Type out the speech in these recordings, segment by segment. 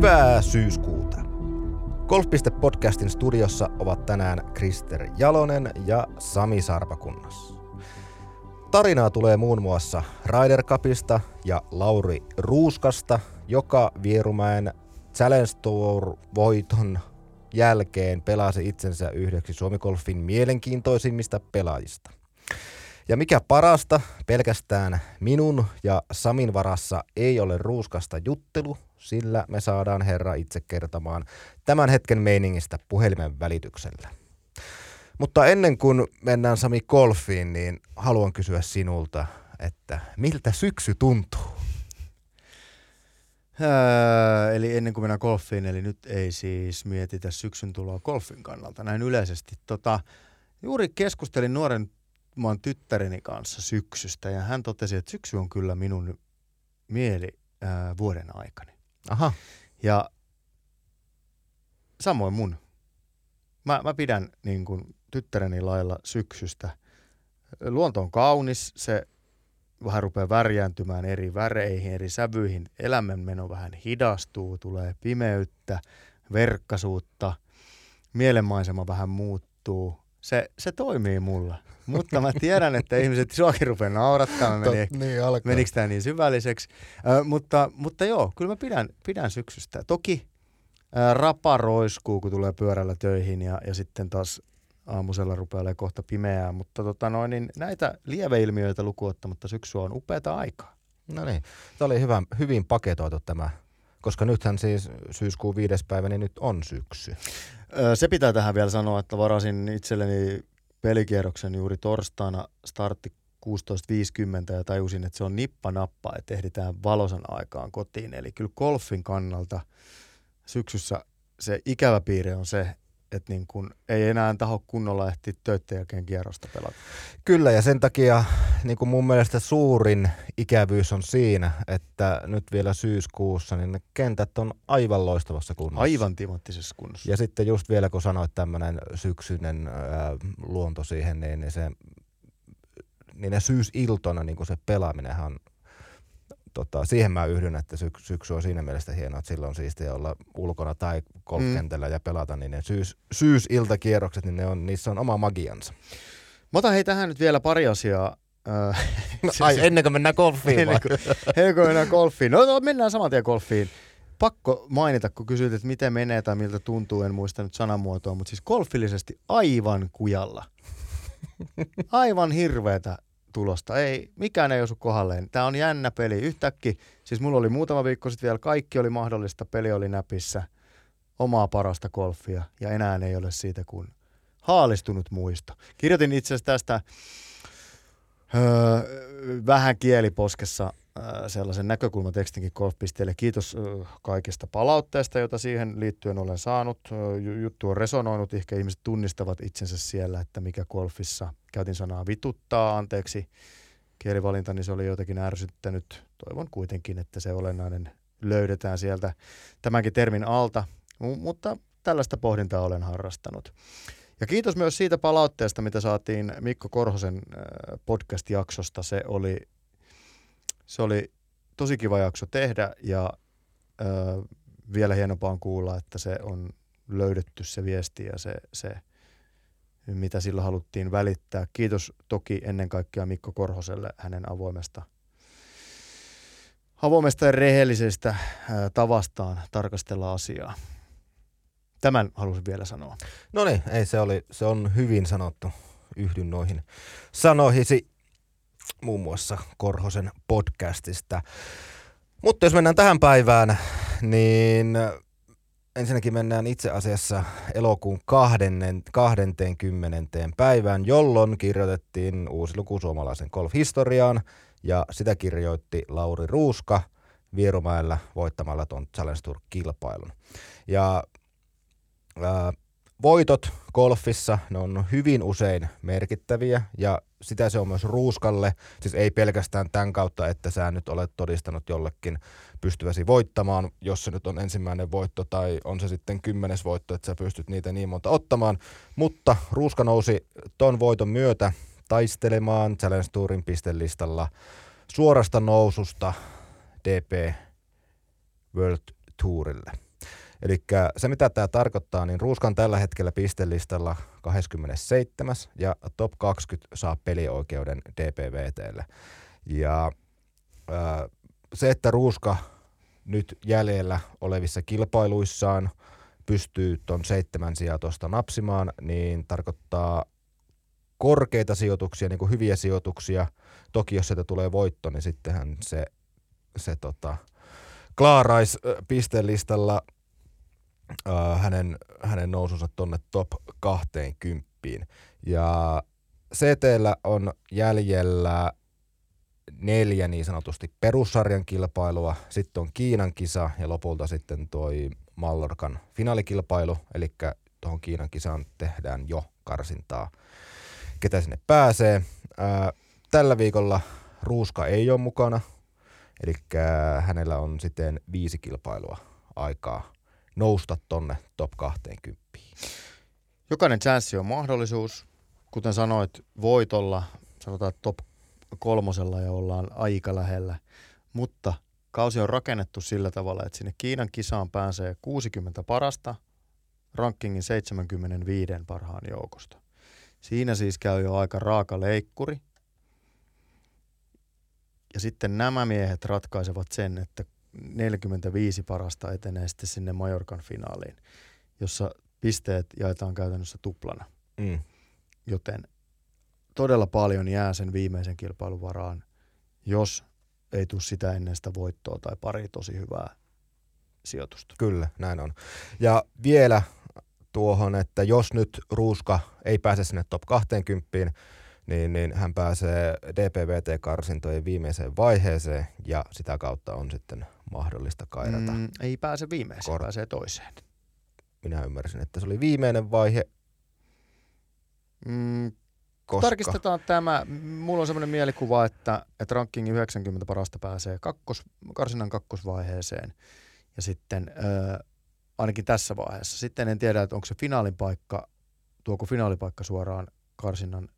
Hyvää syyskuuta. Golf.podcastin studiossa ovat tänään Krister Jalonen ja Sami Sarpakunnas. Tarinaa tulee muun muassa Ryder Cupista ja Lauri Ruuskasta, joka Vierumäen Challenge Tour-voiton jälkeen pelasi itsensä yhdeksi Suomi Golfin mielenkiintoisimmista pelaajista. Ja mikä parasta, pelkästään minun ja Samin varassa ei ole ruuskasta juttelu, sillä me saadaan herra itse kertomaan tämän hetken meiningistä puhelimen välityksellä. Mutta ennen kuin mennään Sami golfiin, niin haluan kysyä sinulta, että miltä syksy tuntuu? Öö, eli ennen kuin mennään golfiin, eli nyt ei siis mietitä syksyn tuloa golfin kannalta näin yleisesti. Tota, juuri keskustelin nuoren maan tyttäreni kanssa syksystä ja hän totesi, että syksy on kyllä minun mieli ää, vuoden aikani. Aha. Ja samoin mun. Mä, mä pidän niin kuin tyttäreni lailla syksystä. Luonto on kaunis, se vähän rupeaa värjääntymään eri väreihin, eri sävyihin. Elämänmeno vähän hidastuu, tulee pimeyttä, verkkasuutta, mielenmaisema vähän muuttuu. Se, se toimii mulla. Mutta mä tiedän, että ihmiset suakin rupeaa naurattaa. Meni, niin alkaa. menikö tämä niin syvälliseksi? Ö, mutta, mutta joo, kyllä mä pidän, pidän syksystä. Toki ää, rapa roiskuu, kun tulee pyörällä töihin ja, ja sitten taas aamusella rupeaa olemaan kohta pimeää. Mutta tota noin, niin näitä lieveilmiöitä lukuottamatta syksy on upeata aikaa. No niin, tämä oli hyvä, hyvin paketoitu tämä, koska nythän siis syyskuun viides päivä, niin nyt on syksy. Se pitää tähän vielä sanoa, että varasin itselleni pelikierroksen juuri torstaina startti 16.50 ja tajusin, että se on nippa nappa, että ehditään valosan aikaan kotiin. Eli kyllä golfin kannalta syksyssä se ikävä piirre on se, että niin kun ei enää taho kunnolla ehti töiden jälkeen kierrosta pelata. Kyllä, ja sen takia niin kuin mun mielestä suurin ikävyys on siinä, että nyt vielä syyskuussa niin ne kentät on aivan loistavassa kunnossa. Aivan timottisessa kunnossa. Ja sitten just vielä kun sanoit tämmöinen syksyinen ää, luonto siihen, niin, niin se niin ne syysiltona niin se pelaaminenhan tota, siihen mä yhdyn, että syk- syksy on siinä mielessä hienoa, että silloin siistiä olla ulkona tai golfkentällä mm. ja pelata, niin ne syys, syysiltakierrokset, niin ne on, niissä on oma magiansa. Mä otan hei tähän nyt vielä pari asiaa. No, ai, ennen kuin mennään golfiin ennen kuin, ennen kuin mennään golfiin. No, no mennään saman tien golfiin. Pakko mainita, kun kysyt, että miten menee tai miltä tuntuu, en muista nyt sanamuotoa, mutta siis golfillisesti aivan kujalla. Aivan hirveetä tulosta. Ei, mikään ei osu kohdalleen. Tämä on jännä peli. Yhtäkkiä, siis mulla oli muutama viikko sitten vielä, kaikki oli mahdollista, peli oli näpissä, omaa parasta golfia, ja enää ei ole siitä kuin haalistunut muisto. Kirjoitin itse asiassa tästä öö, vähän kieliposkessa sellaisen näkökulmatekstinkin golfpisteelle. Kiitos öö, kaikesta palautteesta, jota siihen liittyen olen saanut. Öö, juttu on resonoinut, ehkä ihmiset tunnistavat itsensä siellä, että mikä golfissa, käytin sanaa vituttaa, anteeksi kielivalintani, niin se oli jotenkin ärsyttänyt. Toivon kuitenkin, että se olennainen löydetään sieltä tämänkin termin alta, mutta tällaista pohdintaa olen harrastanut. Ja kiitos myös siitä palautteesta, mitä saatiin Mikko Korhosen äh, podcast-jaksosta. Se oli, se oli tosi kiva jakso tehdä ja ö, vielä hienompaa on kuulla, että se on löydetty se viesti ja se, se mitä sillä haluttiin välittää. Kiitos toki ennen kaikkea Mikko Korhoselle hänen avoimesta, avoimesta ja rehellisestä tavastaan tarkastella asiaa. Tämän halusin vielä sanoa. No niin, ei se, oli, se on hyvin sanottu. Yhdyn noihin sanoihisi muun muassa Korhosen podcastista. Mutta jos mennään tähän päivään, niin ensinnäkin mennään itse asiassa elokuun 20. päivään, jolloin kirjoitettiin uusi luku suomalaisen golfhistoriaan ja sitä kirjoitti Lauri Ruuska Vierumäellä voittamalla tuon Challenge Tour-kilpailun. Ja ää, voitot golfissa, ne on hyvin usein merkittäviä ja sitä se on myös Ruuskalle, siis ei pelkästään tämän kautta, että sä nyt olet todistanut jollekin pystyväsi voittamaan, jos se nyt on ensimmäinen voitto tai on se sitten kymmenes voitto, että sä pystyt niitä niin monta ottamaan, mutta Ruuska nousi ton voiton myötä taistelemaan Challenge Tourin pistelistalla suorasta noususta DP World Tourille. Eli se mitä tämä tarkoittaa, niin Ruuska on tällä hetkellä pistelistalla 27. ja top 20 saa pelioikeuden DPVTlle. Ja ää, se, että Ruuska nyt jäljellä olevissa kilpailuissaan pystyy tuon seitsemän sijaa tuosta napsimaan, niin tarkoittaa korkeita sijoituksia, niin kuin hyviä sijoituksia. Toki jos sieltä tulee voitto, niin sittenhän se, se tota, klaarais pistelistalla äh, hänen, hänen nousunsa tuonne top 20. Ja CTllä on jäljellä neljä niin sanotusti perussarjan kilpailua, sitten on Kiinan kisa ja lopulta sitten toi Mallorkan finaalikilpailu, eli tuohon Kiinan kisaan tehdään jo karsintaa, ketä sinne pääsee. Ää, tällä viikolla Ruuska ei ole mukana, eli hänellä on sitten viisi kilpailua aikaa nousta tonne top 20. Jokainen chanssi on mahdollisuus. Kuten sanoit, voit olla sanotaan top kolmosella ja ollaan aika lähellä, mutta kausi on rakennettu sillä tavalla, että sinne Kiinan kisaan pääsee 60 parasta rankingin 75 parhaan joukosta. Siinä siis käy jo aika raaka leikkuri. Ja sitten nämä miehet ratkaisevat sen, että 45 parasta etenee sitten sinne Majorkan finaaliin, jossa pisteet jaetaan käytännössä tuplana. Mm. Joten todella paljon jää sen viimeisen kilpailun varaan, jos ei tule sitä ennen sitä voittoa tai pari tosi hyvää sijoitusta. Kyllä, näin on. Ja vielä tuohon, että jos nyt Ruuska ei pääse sinne top 20, niin, niin hän pääsee DPVT-karsintojen viimeiseen vaiheeseen ja sitä kautta on sitten mahdollista kairata. Mm, ei pääse viimeiseen, kor- pääsee toiseen. Minä ymmärsin, että se oli viimeinen vaihe. Mm, koska... Tarkistetaan tämä. Mulla on sellainen mielikuva, että, että rankingin 90 parasta pääsee kakkos, karsinnan kakkosvaiheeseen. Ja sitten äh, ainakin tässä vaiheessa. Sitten en tiedä, että onko se finaalin paikka, tuoko finaalipaikka suoraan karsinnan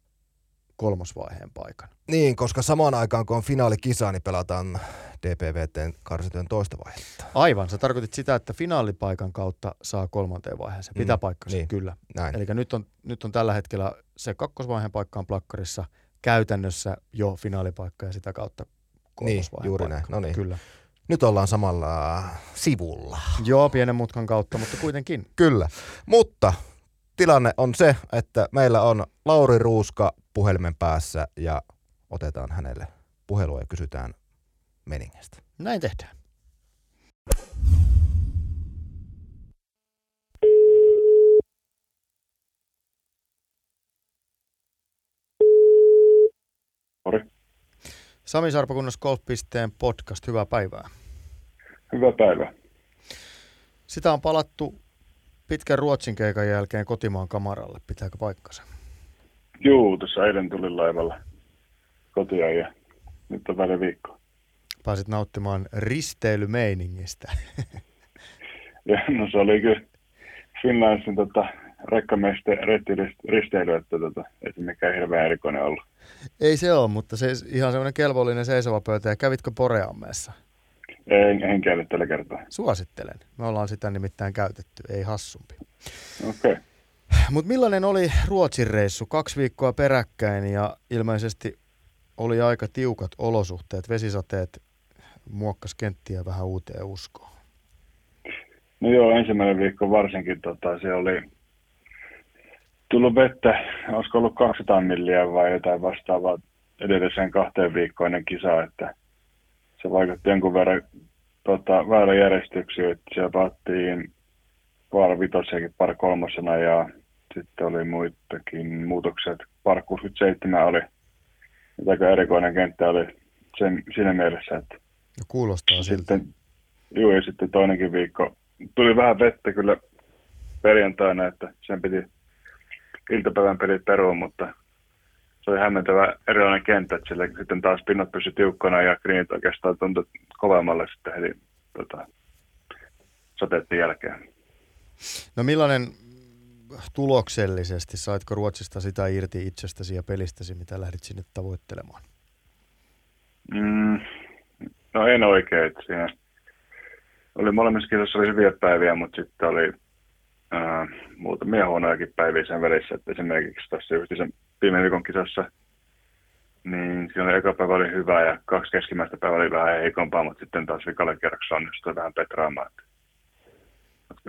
kolmosvaiheen paikan. Niin, koska samaan aikaan kun on finaalikisa, niin pelataan DPVTn karsintojen toista vaihetta. Aivan, sä tarkoitit sitä, että finaalipaikan kautta saa kolmanteen vaiheeseen. Pitää mm, paikkansa, niin, kyllä. Eli nyt on, nyt on tällä hetkellä se kakkosvaiheen paikka on plakkarissa käytännössä jo finaalipaikka ja sitä kautta kolmosvaiheen Niin, juuri paikka. näin. No niin. Kyllä. Nyt ollaan samalla sivulla. Joo, pienen mutkan kautta, mutta kuitenkin. Kyllä, mutta tilanne on se, että meillä on Lauri Ruuska puhelimen päässä ja otetaan hänelle puhelua ja kysytään meningestä. Näin tehdään. Mori. Sami Sarpakunnas Golf.pisteen podcast, hyvää päivää. Hyvää päivää. Sitä on palattu pitkän Ruotsin keikan jälkeen kotimaan kamaralle, pitääkö paikkansa? Juu, tuossa eilen tulin laivalla kotia ja nyt on väli viikko. Pääsit nauttimaan risteilymeiningistä. ja, no se oli kyllä Finlandsin tota, rekkamesten risteily, että tota, ei se mikään hirveän erikoinen ollut. Ei se ole, mutta se ihan semmoinen kelvollinen seisova pöytä. Ja kävitkö Poreammeessa? En, en käynyt tällä kertaa. Suosittelen. Me ollaan sitä nimittäin käytetty, ei hassumpi. Okei. Okay. Mutta millainen oli Ruotsin reissu? Kaksi viikkoa peräkkäin ja ilmeisesti oli aika tiukat olosuhteet. Vesisateet muokkas kenttiä vähän uuteen uskoon. No joo, ensimmäinen viikko varsinkin tota, se oli tullut vettä, olisiko ollut 200 milliä vai jotain vastaavaa edelliseen kahteen viikkoinen kisa, että se vaikutti jonkun verran tota, väärän järjestyksiä, että siellä paattiin vaara vitosiakin par kolmosena ja sitten oli muitakin muutoksia. Par 67 oli aika erikoinen kenttä oli sen, siinä mielessä, että no kuulostaa sitten, siltä. Joo, ja sitten toinenkin viikko tuli vähän vettä kyllä perjantaina, että sen piti iltapäivän pelit peruun, mutta se oli hämmentävä erilainen kenttä, että sillä sitten taas pinnat pysyi tiukkana ja greenit oikeastaan tuntui kovemmalle sitten heti tota, sateiden jälkeen. No millainen tuloksellisesti, saitko Ruotsista sitä irti itsestäsi ja pelistäsi, mitä lähdit sinne tavoittelemaan? Mm, no en oikein, että siinä oli molemmissa kisoissa oli hyviä päiviä, mutta sitten oli ää, muutamia huonojakin päiviä sen välissä. Että esimerkiksi tässä just sen viime viikon kisassa, niin siinä eka päivä oli hyvä ja kaksi keskimmäistä päivää oli vähän heikompaa, mutta sitten taas vikalle kierroksessa onnistui vähän petraamaan.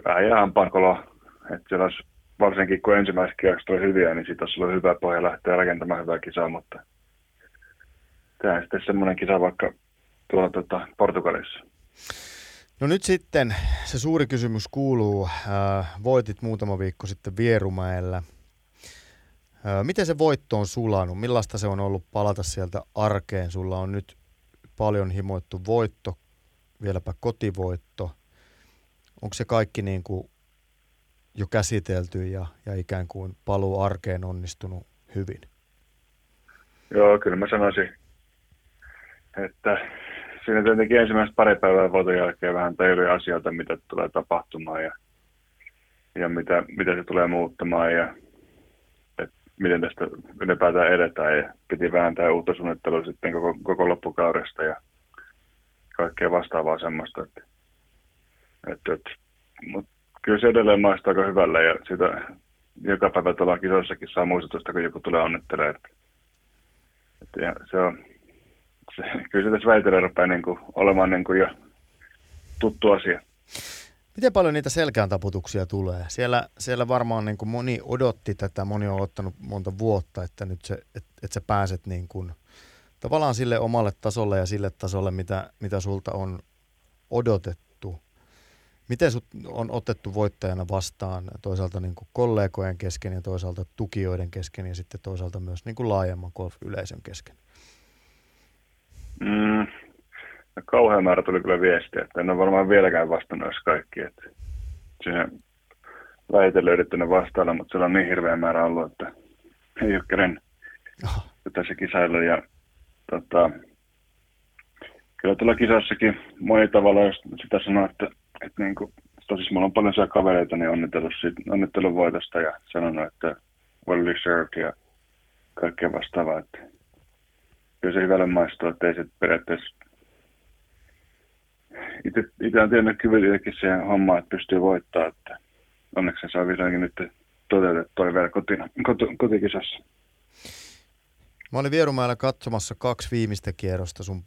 Vähän ihan pankolo, että siellä olisi, varsinkin kun ensimmäiset kierrokset oli hyviä, niin siitä olisi ollut hyvä pohja lähteä rakentamaan hyvää kisaa, mutta tämä sitten semmoinen kisa vaikka tuolla tota, Portugalissa. No nyt sitten se suuri kysymys kuuluu, äh, voitit muutama viikko sitten Vierumäellä. Äh, miten se voitto on sulanut? Millaista se on ollut palata sieltä arkeen? Sulla on nyt paljon himoittu voitto, vieläpä kotivoitto. Onko se kaikki niin kuin jo käsitelty ja, ja ikään kuin paluu arkeen onnistunut hyvin? Joo, kyllä mä sanoisin, että siinä tietenkin ensimmäiset pari päivää voiton jälkeen vähän teille asioita, mitä tulee tapahtumaan ja, ja mitä, mitä se tulee muuttamaan ja että miten tästä ylipäätään edetään. Ja piti vääntää uutta suunnittelua sitten koko, koko loppukaudesta ja kaikkea vastaavaa semmoista. Että, että, että, mutta kyllä se edelleen maistuu aika hyvällä ja sitä joka päivä tuolla kisoissakin saa muistutusta, kun joku tulee onnittelemaan. Että, että se on, se, kyllä se tässä väitellä rupeaa niin kuin, olemaan niin kuin jo tuttu asia. Miten paljon niitä selkään taputuksia tulee? Siellä, siellä varmaan niin kuin moni odotti tätä, moni on ottanut monta vuotta, että nyt se, et, et sä pääset niin kuin, tavallaan sille omalle tasolle ja sille tasolle, mitä, mitä sulta on odotettu. Miten sut on otettu voittajana vastaan toisaalta niin kuin kollegojen kesken ja toisaalta tukijoiden kesken ja sitten toisaalta myös niin kuin laajemman golf-yleisön kesken? Mm, no, kauhean määrä tuli kyllä viestiä, että en ole varmaan vieläkään vastannut jos kaikki. Että siihen väitellä yrittänyt vastailla, mutta siellä on niin hirveä määrä ollut, että ei ole keren oh. tässä kisailu. Ja, tota, kyllä tuolla kisassakin moni tavalla, jos sitä sanoo, että, että niin kuin, tosis mulla on paljon siellä kavereita, niin onnitellut, siitä, onnitellut voitosta ja sanonut, että well deserved ja kaikkea vastaavaa. Että kyllä se hyvälle maistuu, että ei se periaatteessa itse, itse on tiennyt kyvylillekin se homma, että pystyy voittamaan, että onneksi se saa vihdoinkin nyt toteutettua vielä koti, koti, kotikisassa. Mä olin Vierumäellä katsomassa kaksi viimeistä kierrosta sun,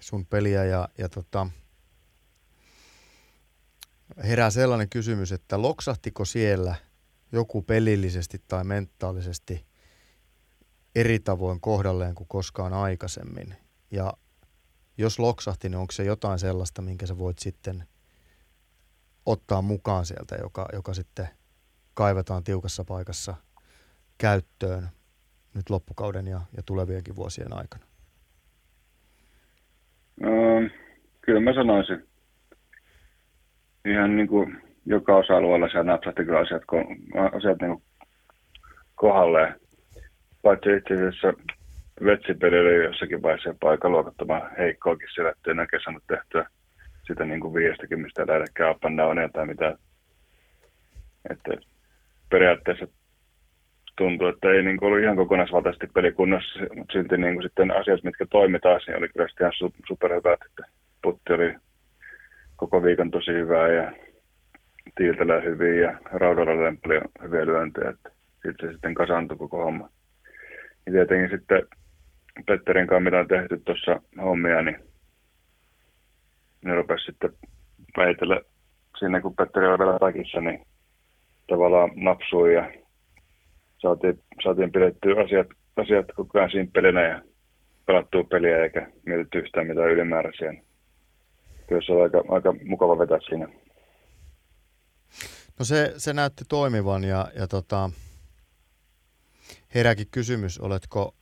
sun peliä ja, ja tota, herää sellainen kysymys, että loksahtiko siellä joku pelillisesti tai mentaalisesti eri tavoin kohdalleen kuin koskaan aikaisemmin. Ja jos loksahti, niin onko se jotain sellaista, minkä sä voit sitten ottaa mukaan sieltä, joka, joka sitten kaivetaan tiukassa paikassa käyttöön nyt loppukauden ja, ja tulevienkin vuosien aikana? No, kyllä mä sanoisin. Ihan niin kuin joka osa-alueella siellä napsahti kyllä asiat, asiat niin kohdalleen paitsi itse asiassa vetsipeli oli jossakin vaiheessa paikka luokattoman heikkoakin siellä, ettei enää saanut tehtyä sitä niin kuin 50 lähdekään up and downia tai mitä. Että periaatteessa tuntuu, että ei niin kuin ollut ihan kokonaisvaltaisesti pelikunnossa, mutta silti niin kuin sitten asiat, mitkä toimi taas, niin oli kyllä ihan superhyvät, että putti oli koko viikon tosi hyvää ja tiiltelee hyvin ja raudalla lempeli hyviä lyöntejä, sitten se sitten kasaantui koko homma. Ja tietenkin sitten Petterin kanssa, mitä on tehty tuossa hommia, niin ne rupesi sitten väitellä siinä, kun Petteri oli vielä takissa, niin tavallaan napsui ja saatiin, saatiin pidettyä asiat, asiat koko ajan simppelinä ja pelattua peliä eikä mietitty yhtään mitään ylimääräisiä. Kyllä se oli aika, aika mukava vetää siinä. No se, se näytti toimivan ja, ja tota, herääkin kysymys, oletko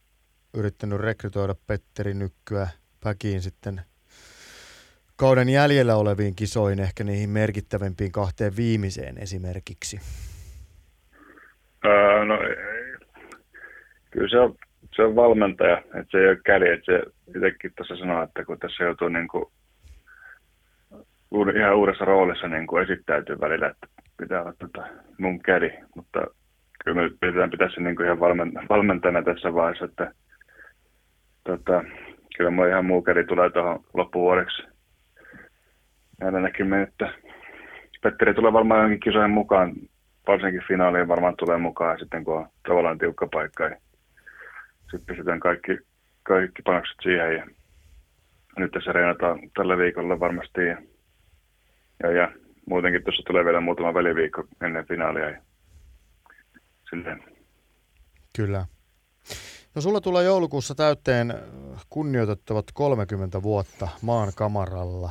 yrittänyt rekrytoida Petteri Nykkyä päkiin sitten kauden jäljellä oleviin kisoihin, ehkä niihin merkittävimpiin kahteen viimeiseen esimerkiksi? Öö, no, kyllä se on, se on valmentaja, että se ei ole käli, että se itsekin tuossa sanoo, että kun tässä joutuu niin kuin, ihan uudessa roolissa niin kuin esittäytyy välillä, että pitää olla tota mun käli, mutta kyllä me pitää pitää se niin kuin ihan valmentajana tässä vaiheessa, että tota, kyllä mulla ihan muu käri tulee tuohon loppuvuodeksi. näillä näkymin, että Petteri tulee varmaan johonkin kisojen mukaan, varsinkin finaaliin varmaan tulee mukaan sitten kun on tavallaan tiukka paikka. Ja sitten pistetään kaikki, kaikki panokset siihen ja nyt tässä reenataan tällä viikolla varmasti ja, ja, ja muutenkin tuossa tulee vielä muutama väliviikko ennen finaalia ja silleen. Kyllä. No sulla tulee joulukuussa täyteen kunnioitettavat 30 vuotta maan kamaralla.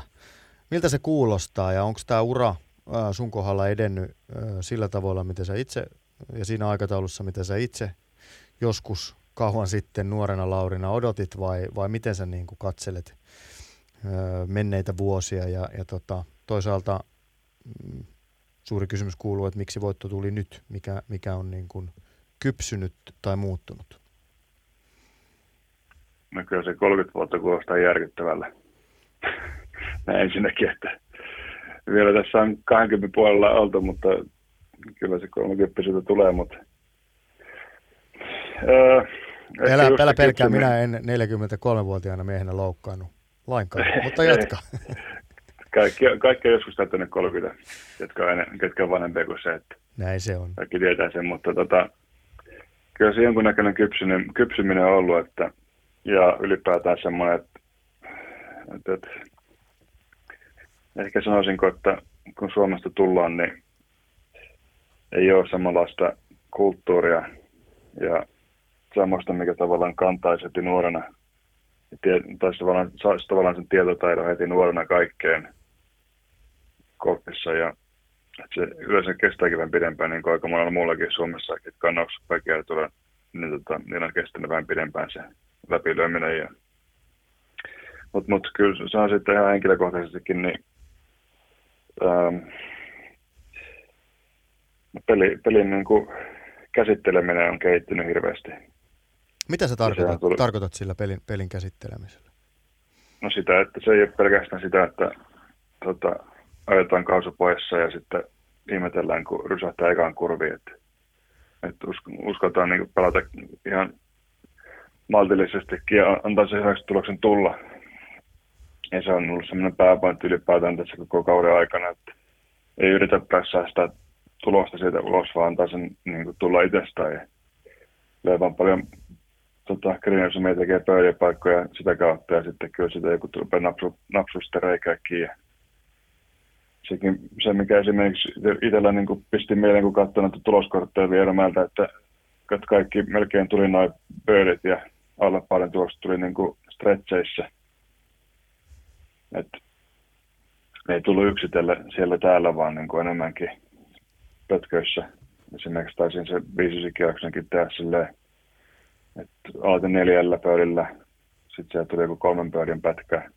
Miltä se kuulostaa ja onko tämä ura sun kohdalla edennyt sillä tavalla, mitä sä itse ja siinä aikataulussa, mitä sä itse joskus kauan sitten nuorena Laurina odotit vai, vai miten sä niin kuin katselet menneitä vuosia ja, ja tota, toisaalta mm, suuri kysymys kuuluu, että miksi voitto tuli nyt, mikä, mikä on niin kuin kypsynyt tai muuttunut? No kyllä se 30 vuotta kuulostaa järkyttävällä. Ensinnäkin, että vielä tässä on 20 puolella oltu, mutta kyllä se 30 siitä tulee, mutta öö, Älä, älä pelkää, minä en 43-vuotiaana miehenä loukkaannut lainkaan, mutta jatka. kaikki, kaikki on joskus täyttänyt 30, jotka on, ketkä on vanhempia kuin se, että Näin se on. Kaikki tietää sen, mutta tota, kyllä se jonkunnäköinen kypsyminen, kypsyminen on ollut, että, ja ylipäätään semmoinen, että, että, että ehkä sanoisinko, että kun Suomesta tullaan, niin ei ole samanlaista kulttuuria ja semmoista, mikä tavallaan kantaisi heti nuorena, tai tavallaan, saisi tavallaan sen tietotaidon heti nuorena kaikkeen golfissa ja se yleensä kestääkin vähän pidempään, niin kuin aika monella muullakin Suomessa, että kannaukset kaikkea tulee, niin, tota, niin on kestänyt vähän pidempään se läpilyöminen. Ja... Mutta mut, kyllä se on sitten ihan henkilökohtaisestikin, niin ähm, peli, pelin niin kuin käsitteleminen on kehittynyt hirveästi. Mitä sä tarkoitat, tuli... tarkoitat sillä pelin, pelin käsittelemisellä? No sitä, että se ei ole pelkästään sitä, että tota, ajetaan kausupoissa ja sitten ihmetellään, kun rysähtää ekaan kurviin. Että, että uskotaan niin pelata ihan maltillisestikin ja antaa se hyväksi tuloksen tulla. Ja se on ollut semmoinen pääpointti ylipäätään tässä koko kauden aikana, että ei yritä päässä sitä tulosta siitä ulos, vaan antaa sen niin kuin, tulla itsestään. Ja vaan paljon tota, meitä tekee pöydäpaikkoja sitä kautta ja sitten kyllä sitä joku rupeaa napsu, napsu sitten reikää kiinni. Sekin, se, mikä esimerkiksi itsellä niin pisti mieleen, kun katsoin näitä tuloskortteja Vieromäeltä, että, kaikki melkein tuli noin birdit ja alle paljon tulokset tuli niin kuin stretcheissä. Et ei tullut yksitellen siellä täällä, vaan niin kuin enemmänkin pötköissä. Esimerkiksi taisin se viisisikierroksenkin tehdä silleen, että aloitin neljällä pöydillä, sitten siellä tuli joku kolmen pöydän pätkä,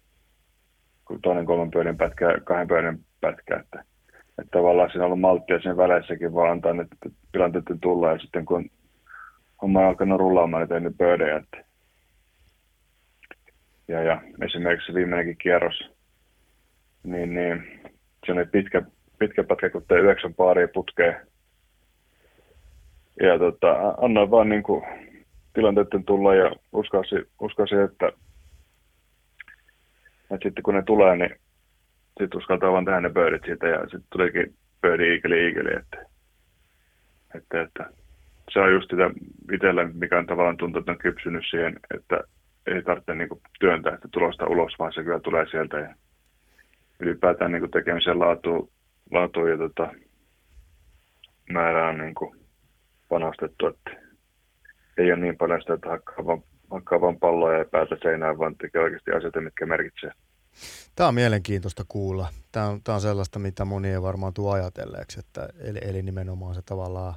toinen kolmen pöydän pätkä kahden pöydän pätkä, että, että tavallaan siinä on ollut malttia sen väleissäkin, vaan antaa nyt tilanteiden tulla ja sitten kun homma on alkanut rullaamaan, niin tehnyt pöydäjä. Että. Ja, ja esimerkiksi viimeinenkin kierros, niin, niin se oli pitkä, pitkä pätkä, kun tein yhdeksän paaria putkeen. Ja tota, annoin vaan niin kuin tilanteiden tulla ja uskoisin, uskoisin että, että sitten kun ne tulee, niin sitten uskaltaa vaan tehdä ne pöydit siitä ja sitten tulikin pöydi iikeli iikeli, että, että, että se on just sitä itsellä, mikä on tavallaan tuntuu, että on kypsynyt siihen, että ei tarvitse niin työntää sitä tulosta ulos, vaan se kyllä tulee sieltä ja ylipäätään niin tekemisen laatu, laatu ja tota, määrä on niin kuin, panostettu, että ei ole niin paljon sitä, että hakkaa vaan, hakkaa vaan palloa ja päätä seinään, vaan tekee oikeasti asioita, mitkä merkitsee. Tämä on mielenkiintoista kuulla. Tämä on, tämä on sellaista, mitä moni ei varmaan tule ajatelleeksi, että eli, eli nimenomaan se tavallaan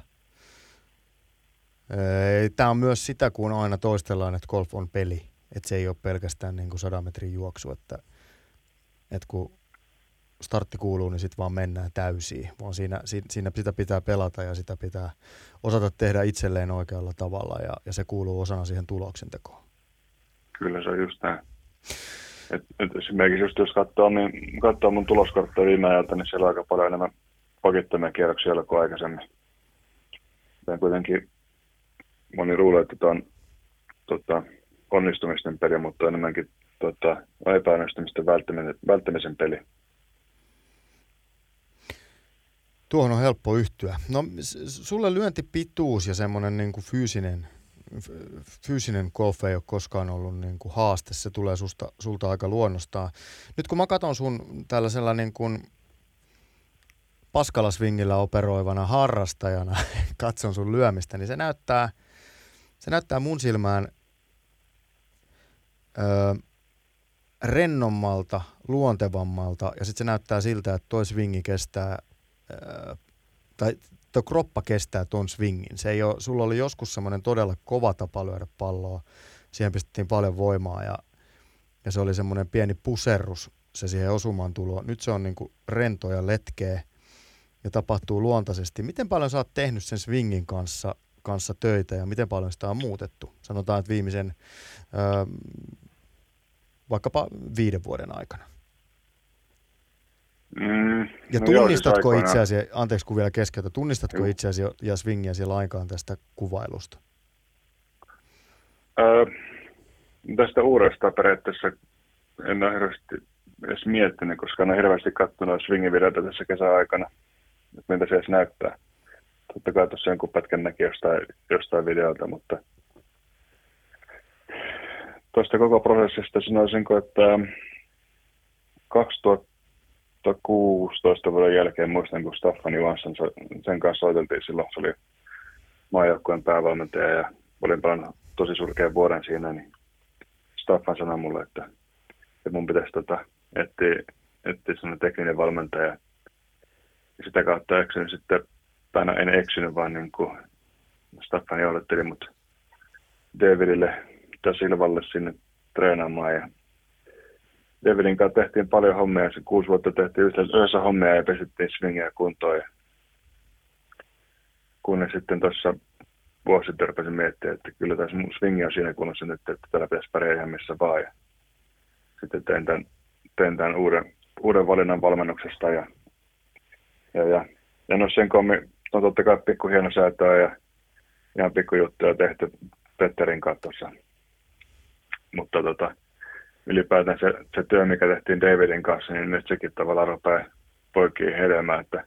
Tämä on myös sitä, kun aina toistellaan, että golf on peli. Että se ei ole pelkästään niin kuin 100 metrin juoksu, että, että kun startti kuuluu, niin sitten vaan mennään täysiin. Vaan siinä, siinä sitä pitää pelata ja sitä pitää osata tehdä itselleen oikealla tavalla ja, ja se kuuluu osana siihen tuloksen tekoon. Kyllä se on just näin. Et, et esimerkiksi just jos katsoo, niin, katsoo mun tuloskortteja viime ajalta, niin siellä on aika paljon enemmän pakittamia kierroksia kuin aikaisemmin. Tämä kuitenkin moni luulee, että tämä on tota, onnistumisten peli, mutta enemmänkin tota, epäonnistumisten välttämisen, välttämisen peli. Tuohon on helppo yhtyä. No sulle lyöntipituus ja semmoinen niin kuin fyysinen, fyysinen golf ei ole koskaan ollut niin kuin haaste. Se tulee susta, sulta aika luonnostaan. Nyt kun mä katson sun tällaisella niin kuin paskalasvingillä operoivana harrastajana, katson sun lyömistä, niin se näyttää, se näyttää mun silmään öö, rennommalta, luontevammalta ja sitten se näyttää siltä, että toi swingi kestää, tai tuo kroppa kestää ton swingin. Se ei ole, sulla oli joskus semmoinen todella kova tapa lyödä palloa, siihen pistettiin paljon voimaa ja, ja se oli semmoinen pieni puserrus se siihen osumaan tulo. Nyt se on niinku rento ja letkeä ja tapahtuu luontaisesti. Miten paljon sä oot tehnyt sen swingin kanssa, kanssa töitä ja miten paljon sitä on muutettu? Sanotaan, että viimeisen öö, vaikkapa viiden vuoden aikana. Mm, ja no tunnistatko joo, siis itseäsi, anteeksi kun vielä keskeytä, tunnistatko mm. itseäsi ja swingiäsi lainkaan tästä kuvailusta? Öö, tästä uudesta periaatteessa en ole hirveästi edes miettinyt, koska en ole hirveästi katsonut swingivideoita tässä kesäaikana, että miltä se edes näyttää. Totta kai tuossa jonkun pätkän näki jostain, jostain videolta, mutta tuosta koko prosessista sanoisinko, että 2016 vuoden jälkeen muistan, kun Staffan Johansson sen kanssa soiteltiin silloin, se oli maajoukkueen päävalmentaja ja olin paljon tosi surkean vuoden siinä, niin Staffan sanoi mulle, että, että mun pitäisi tota, etsiä, etsiä sellainen tekninen valmentaja. Ja sitä kautta eksyin sitten, tai no en eksynyt, vaan niin kuin Staffan johdatteli mut Davidille tai Silvalle sinne treenaamaan. Ja Davidin kanssa tehtiin paljon hommia. Se kuusi vuotta tehtiin yhdessä hommia ja pesittiin swingia kuntoon. Kunnes sitten tuossa vuosi sitten rupesin miettimään, että kyllä tässä swingi on siinä kunnossa nyt, että täällä pitäisi pärjää ihan missä vaan. Ja sitten tein tämän, tein tämän uuden, uuden valinnan valmennuksesta ja, ja, ja en ole sen kommi, no totta kai pikku hieno säätöä ja ihan pikkujuttuja tehty Petterin kanssa mutta tota, ylipäätään se, se työ, mikä tehtiin Davidin kanssa, niin nyt sekin tavallaan rupeaa poikiin hedelmään, että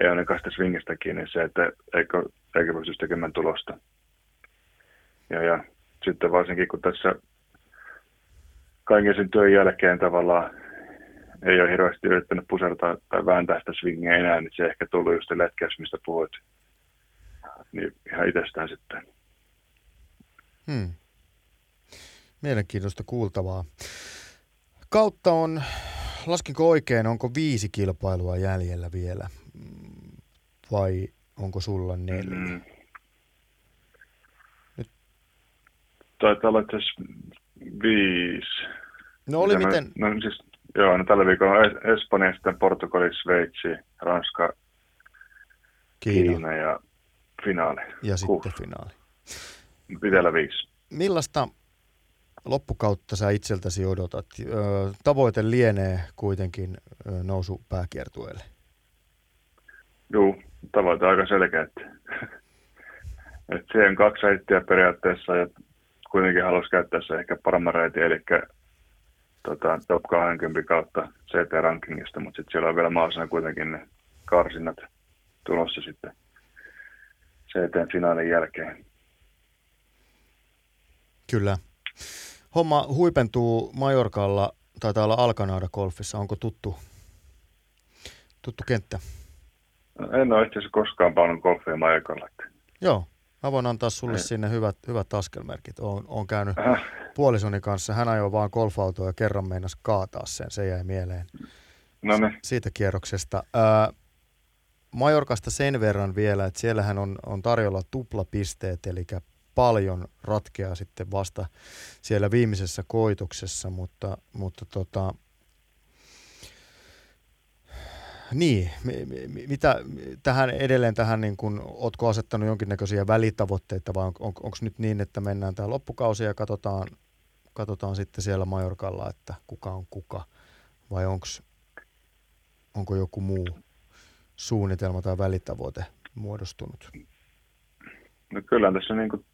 ei ainakaan sitä swingistä kiinni se, että eikö, eikö pystyisi tekemään tulosta. Ja, ja sitten varsinkin kun tässä kaiken sen työn jälkeen tavallaan ei ole hirveästi yrittänyt pusertaa tai vääntää sitä swingia enää, niin se ehkä tullut just letkäys, mistä puhuit. Niin ihan itsestään sitten. Hmm. Mielenkiintoista kuultavaa. Kautta on, laskinko oikein, onko viisi kilpailua jäljellä vielä vai onko sulla neljä? Mm. Nyt. Taitaa olla viisi. No oli Mitä miten? Mä, no siis, joo, no tällä viikolla on Espanja, sitten Portugali, Sveitsi, Ranska, Kiina, Kiina ja finaali. Ja Kuusi. sitten finaali. Vielä viisi. Millaista loppukautta sä itseltäsi odotat? Tavoite lienee kuitenkin nousu pääkiertueelle. Joo, tavoite aika selkeä. että siihen kaksi reittiä periaatteessa ja kuitenkin haluaisi käyttää se ehkä paremman reitin, eli tota, top 20 kautta CT-rankingista, mutta sitten siellä on vielä maassa kuitenkin ne karsinnat tulossa sitten CT-finaalin jälkeen. Kyllä homma huipentuu Majorkalla, taitaa olla Alkanaada golfissa. Onko tuttu, tuttu kenttä? En ole itse asiassa koskaan paljon golfia Majorkalla. Joo, mä voin antaa sulle Ei. sinne hyvät, hyvät askelmerkit. Oon, oon käynyt äh. puolisoni kanssa. Hän ajoi vaan golfautoa ja kerran meinas kaataa sen. Se jäi mieleen no niin. siitä kierroksesta. Ää, Majorkasta sen verran vielä, että siellähän on, on tarjolla tuplapisteet, eli paljon ratkeaa sitten vasta siellä viimeisessä koitoksessa, mutta, mutta tota, niin, mitä tähän edelleen tähän, niin kun, ootko asettanut jonkinnäköisiä välitavoitteita vai on, on, onko nyt niin, että mennään tämä loppukausi ja katsotaan, katsotaan sitten siellä Majorkalla, että kuka on kuka vai onks, onko joku muu suunnitelma tai välitavoite muodostunut? No kyllä tässä niin kuin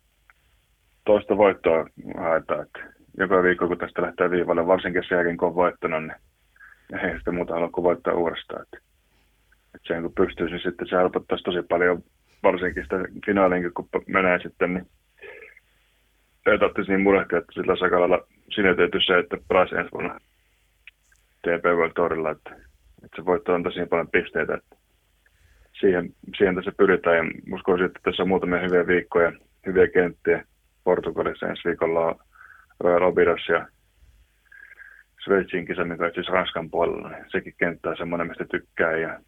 toista voittoa haetaan. Että joka viikko, kun tästä lähtee viivalle, varsinkin sen jälkeen, kun on voittanut, niin ei sitä muuta halua kuin voittaa uudestaan. Että että sen kun pystyisi, niin sitten se helpottaisi tosi paljon, varsinkin sitä finaaliin, kun menee sitten, niin ei tarvitsisi niin murehtia, että sillä sakalalla sinetöity se, että pääsee ensi vuonna TP World Tourilla, että, että se voitto on tosi paljon pisteitä, että siihen, siihen tässä pyritään ja uskoisin, että tässä on muutamia hyviä viikkoja, hyviä kenttiä. Portugalissa ensi viikolla on Royal Obidos ja Sveitsin kisa, mikä on siis Ranskan puolella. Niin sekin kenttä on semmoinen, mistä tykkää ja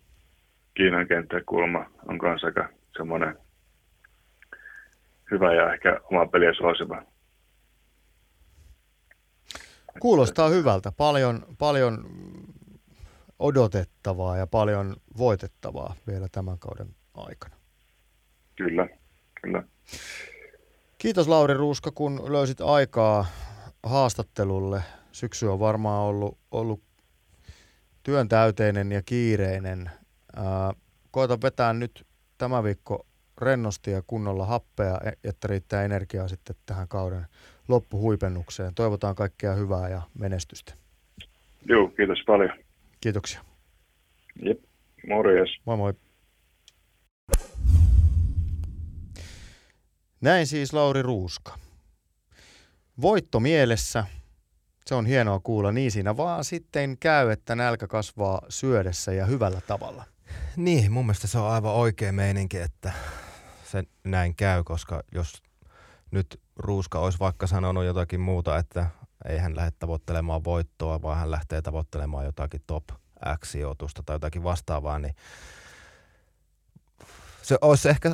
Kiinan kenttä kulma on kanssa aika semmoinen hyvä ja ehkä oma peliä suosiva. Kuulostaa hyvältä. Paljon, paljon odotettavaa ja paljon voitettavaa vielä tämän kauden aikana. Kyllä, kyllä. Kiitos Lauri Ruuska, kun löysit aikaa haastattelulle. Syksy on varmaan ollut, ollut työn täyteinen ja kiireinen. Ää, koita vetää nyt tämä viikko rennosti ja kunnolla happea, e, että riittää energiaa sitten tähän kauden loppuhuipennukseen. Toivotaan kaikkea hyvää ja menestystä. Joo, kiitos paljon. Kiitoksia. Jep, morjes. Moi moi. Näin siis Lauri Ruuska. Voitto mielessä. Se on hienoa kuulla. Niin siinä vaan sitten käy, että nälkä kasvaa syödessä ja hyvällä tavalla. Niin, mun mielestä se on aivan oikea meininki, että se näin käy, koska jos nyt Ruuska olisi vaikka sanonut jotakin muuta, että ei hän lähde tavoittelemaan voittoa, vaan hän lähtee tavoittelemaan jotakin top X-sijoitusta tai jotakin vastaavaa, niin se olisi ehkä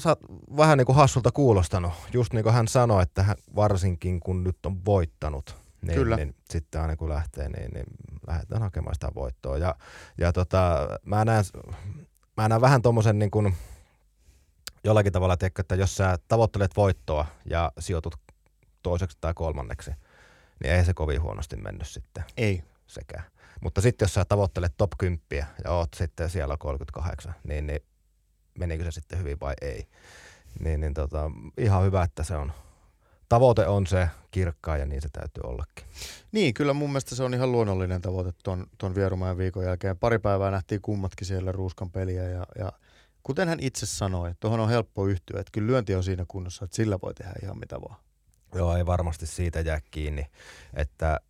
vähän niin kuin hassulta kuulostanut. Just niin kuin hän sanoi, että hän, varsinkin kun nyt on voittanut, niin, Kyllä. niin sitten aina kun lähtee, niin, niin lähdetään hakemaan sitä voittoa. Ja, ja tota, mä näen, mä näen vähän tuommoisen niin kuin, jollakin tavalla, tiedätkö, että jos sä tavoittelet voittoa ja sijoitut toiseksi tai kolmanneksi, niin ei se kovin huonosti mennyt sitten. Ei. Sekään. Mutta sitten jos sä tavoittelet top 10 ja oot sitten siellä 38, niin, niin menikö se sitten hyvin vai ei. Niin, niin tota, ihan hyvä, että se on, tavoite on se kirkkaa ja niin se täytyy ollakin. Niin, kyllä mun mielestä se on ihan luonnollinen tavoite ton, ton Vierumäen viikon jälkeen. Pari päivää nähtiin kummatkin siellä Ruuskan peliä ja, ja kuten hän itse sanoi, että tuohon on helppo yhtyä, että kyllä lyönti on siinä kunnossa, että sillä voi tehdä ihan mitä vaan. Joo, ei varmasti siitä jää kiinni. Että äh,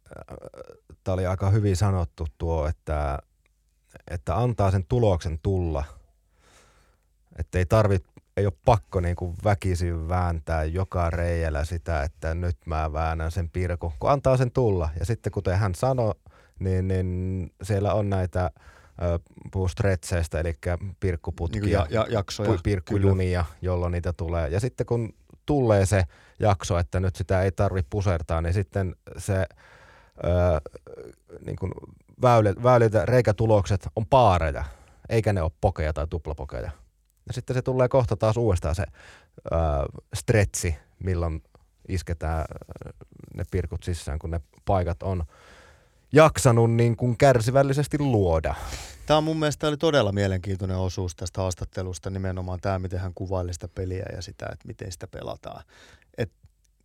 tämä oli aika hyvin sanottu tuo, että, että antaa sen tuloksen tulla. Että ei tarvit, ei ole pakko niin kuin väkisin vääntää joka reijällä sitä, että nyt mä väännän sen pirku, kun antaa sen tulla. Ja sitten kuten hän sanoi, niin, niin siellä on näitä puhuu stretseistä, eli pirkkuputkia, niin ja, ja, jaksoja, pirkkujunia, kyllä. jolloin niitä tulee. Ja sitten kun tulee se jakso, että nyt sitä ei tarvitse pusertaa, niin sitten se öö, niin kuin väylät, väylät reikätulokset on paareja, eikä ne ole pokeja tai tuplapokeja. Ja sitten se tulee kohta taas uudestaan se öö, stretsi, milloin isketään ne pirkut sisään, kun ne paikat on jaksanut niin kuin kärsivällisesti luoda. Tämä on mun mielestä oli todella mielenkiintoinen osuus tästä haastattelusta, nimenomaan tämä, miten hän kuvaili sitä peliä ja sitä, että miten sitä pelataan. Et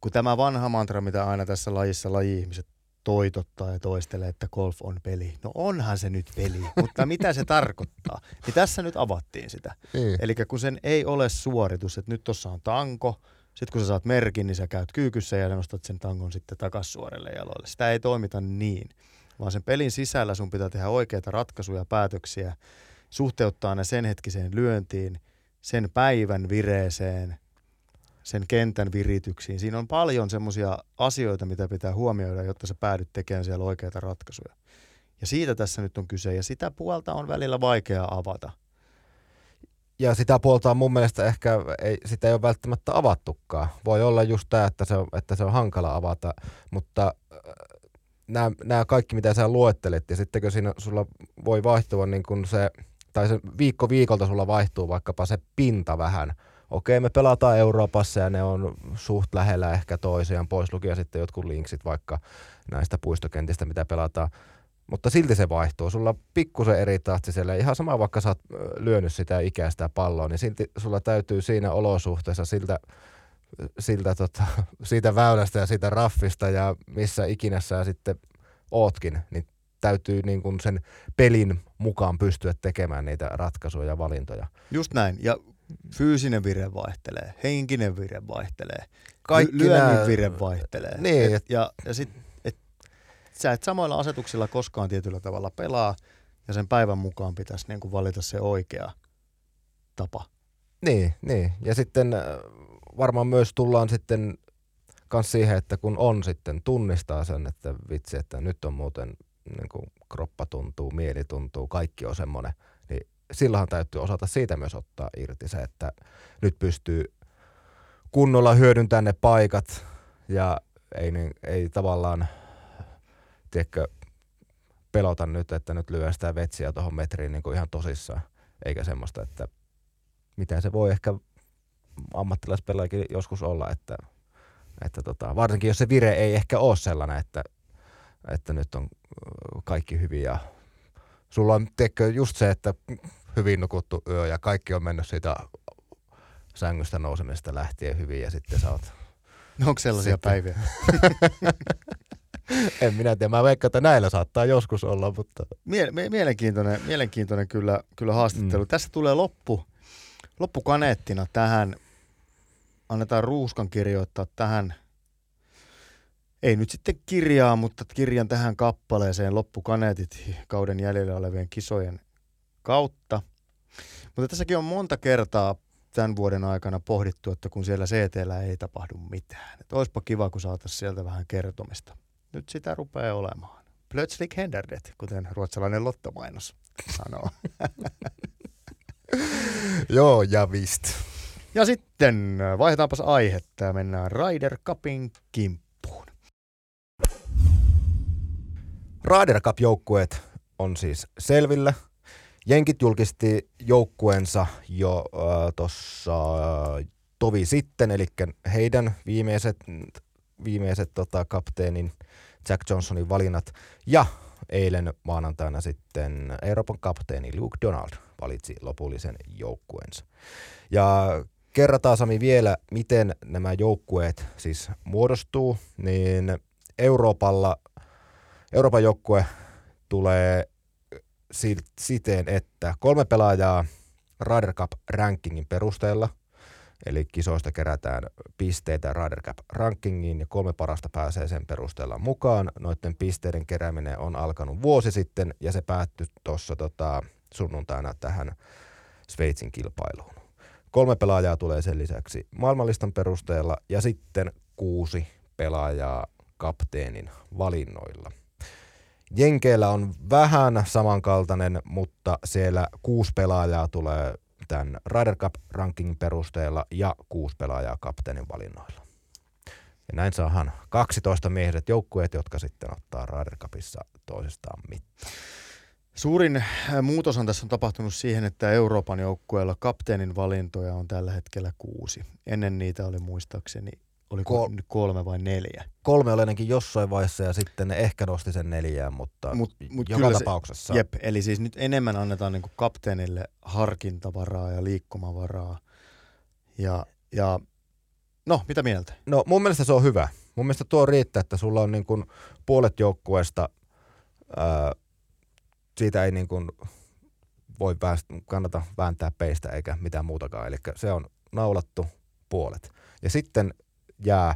kun tämä vanha mantra, mitä aina tässä lajissa laji-ihmiset toitottaa ja toistelee, että golf on peli. No onhan se nyt peli, mutta mitä se tarkoittaa? Niin tässä nyt avattiin sitä. Niin. Eli kun sen ei ole suoritus, että nyt tuossa on tanko, sitten kun sä saat merkin, niin sä käyt kyykyssä ja nostat sen tangon sitten takas suorelle jaloille. Sitä ei toimita niin, vaan sen pelin sisällä sun pitää tehdä oikeita ratkaisuja ja päätöksiä, suhteuttaa ne sen hetkiseen lyöntiin, sen päivän vireeseen, sen kentän virityksiin. Siinä on paljon semmoisia asioita, mitä pitää huomioida, jotta sä päädyt tekemään siellä oikeita ratkaisuja. Ja siitä tässä nyt on kyse, ja sitä puolta on välillä vaikea avata – ja sitä puolta on mun mielestä ehkä, ei, sitä ei ole välttämättä avattukaan. Voi olla just tämä, että se, on, että se on hankala avata, mutta nämä, äh, nämä kaikki, mitä sä luettelet, ja sitten kun siinä sulla voi vaihtua niin kuin se, tai se viikko viikolta sulla vaihtuu vaikkapa se pinta vähän. Okei, me pelataan Euroopassa ja ne on suht lähellä ehkä toisiaan, pois lukien sitten jotkut linksit vaikka näistä puistokentistä, mitä pelataan mutta silti se vaihtuu. Sulla pikkusen eri tahtiselle, ihan sama vaikka sä oot lyönyt sitä ikäistä palloa, niin silti sulla täytyy siinä olosuhteessa siltä, siltä tota, siitä väylästä ja siitä raffista ja missä ikinä sä sitten ootkin, niin täytyy niin kuin sen pelin mukaan pystyä tekemään niitä ratkaisuja ja valintoja. Just näin. Ja fyysinen vire vaihtelee, henkinen vire vaihtelee, Kaikki lyönnin nää- vire vaihtelee. Niin, et, ja, ja sit, et, sä et samoilla asetuksilla koskaan tietyllä tavalla pelaa, ja sen päivän mukaan pitäisi niin kuin valita se oikea tapa. Niin, niin. Ja sitten äh, varmaan myös tullaan sitten kans siihen, että kun on sitten tunnistaa sen, että vitsi, että nyt on muuten niin kuin kroppa tuntuu, mieli tuntuu, kaikki on semmoinen, silloinhan täytyy osata siitä myös ottaa irti se, että nyt pystyy kunnolla hyödyntämään ne paikat ja ei, niin, ei tavallaan, tiedätkö, pelota nyt, että nyt lyön sitä vetsiä tuohon metriin niin kuin ihan tosissaan, eikä semmoista, että mitä se voi ehkä ammattilaispelaajakin joskus olla, että, että tota, varsinkin jos se vire ei ehkä ole sellainen, että, että nyt on kaikki hyvin ja sulla on teekö just se, että hyvin nukuttu yö ja kaikki on mennyt siitä sängystä nousemisesta lähtien hyvin ja sitten sä oot, No onko sellaisia Sitten- päiviä? en minä tiedä, mä veikkaan, että näillä saattaa joskus olla, mutta Mie- mie- mielenkiintoinen, mielenkiintoinen kyllä, kyllä haastattelu. Mm. Tässä tulee loppu, loppukaneettina tähän. Annetaan Ruuskan kirjoittaa tähän, ei nyt sitten kirjaa, mutta kirjan tähän kappaleeseen loppukaneetit kauden jäljellä olevien kisojen kautta. Mutta tässäkin on monta kertaa tämän vuoden aikana pohdittu, että kun siellä CTllä ei tapahdu mitään. Että olisipa kiva, kun saataisiin sieltä vähän kertomista. Nyt sitä rupeaa olemaan. Plötsligt händer det, kuten ruotsalainen lottomainos sanoo. joo ja vist. Ja sitten äh, vaihdetaanpas aihetta ja mennään Ryder Cupin kimppuun. Ryder Cup-joukkueet on siis selvillä. Jenkit julkisti joukkueensa jo äh, tuossa tovi sitten, eli heidän viimeiset, viimeiset tota, kapteenin Jack Johnsonin valinnat. Ja eilen maanantaina sitten Euroopan kapteeni Luke Donald valitsi lopullisen joukkueensa. Ja kerrataan Sami vielä, miten nämä joukkueet siis muodostuu, niin Euroopalla Euroopan joukkue tulee siten, että kolme pelaajaa Ryder Cup rankingin perusteella, eli kisoista kerätään pisteitä Ryder Cup rankingiin ja kolme parasta pääsee sen perusteella mukaan. Noiden pisteiden kerääminen on alkanut vuosi sitten ja se päättyi tuossa tota, sunnuntaina tähän Sveitsin kilpailuun. Kolme pelaajaa tulee sen lisäksi maailmanlistan perusteella ja sitten kuusi pelaajaa kapteenin valinnoilla. Jenkeillä on vähän samankaltainen, mutta siellä kuusi pelaajaa tulee tämän Ryder Cup ranking perusteella ja kuusi pelaajaa kapteenin valinnoilla. Ja näin saadaan 12 miehiset joukkueet, jotka sitten ottaa Ryder Cupissa toisestaan mittaa. Suurin äh, muutoshan tässä on tapahtunut siihen, että Euroopan joukkueella kapteenin valintoja on tällä hetkellä kuusi. Ennen niitä oli muistaakseni, oli Kol- kolme vai neljä. Kolme oli ainakin jossain vaiheessa ja sitten ne ehkä nosti sen neljään, mutta Mut- mut joka kyllä se- tapauksessa. Jep, eli siis nyt enemmän annetaan niin kapteenille harkintavaraa ja liikkumavaraa. Ja, ja no, mitä mieltä? No mun mielestä se on hyvä. Mun mielestä tuo riittää, että sulla on niin kuin puolet joukkueesta, ää, siitä ei niin kuin voi päästä, kannata vääntää peistä eikä mitään muutakaan. Eli se on naulattu puolet. Ja sitten jää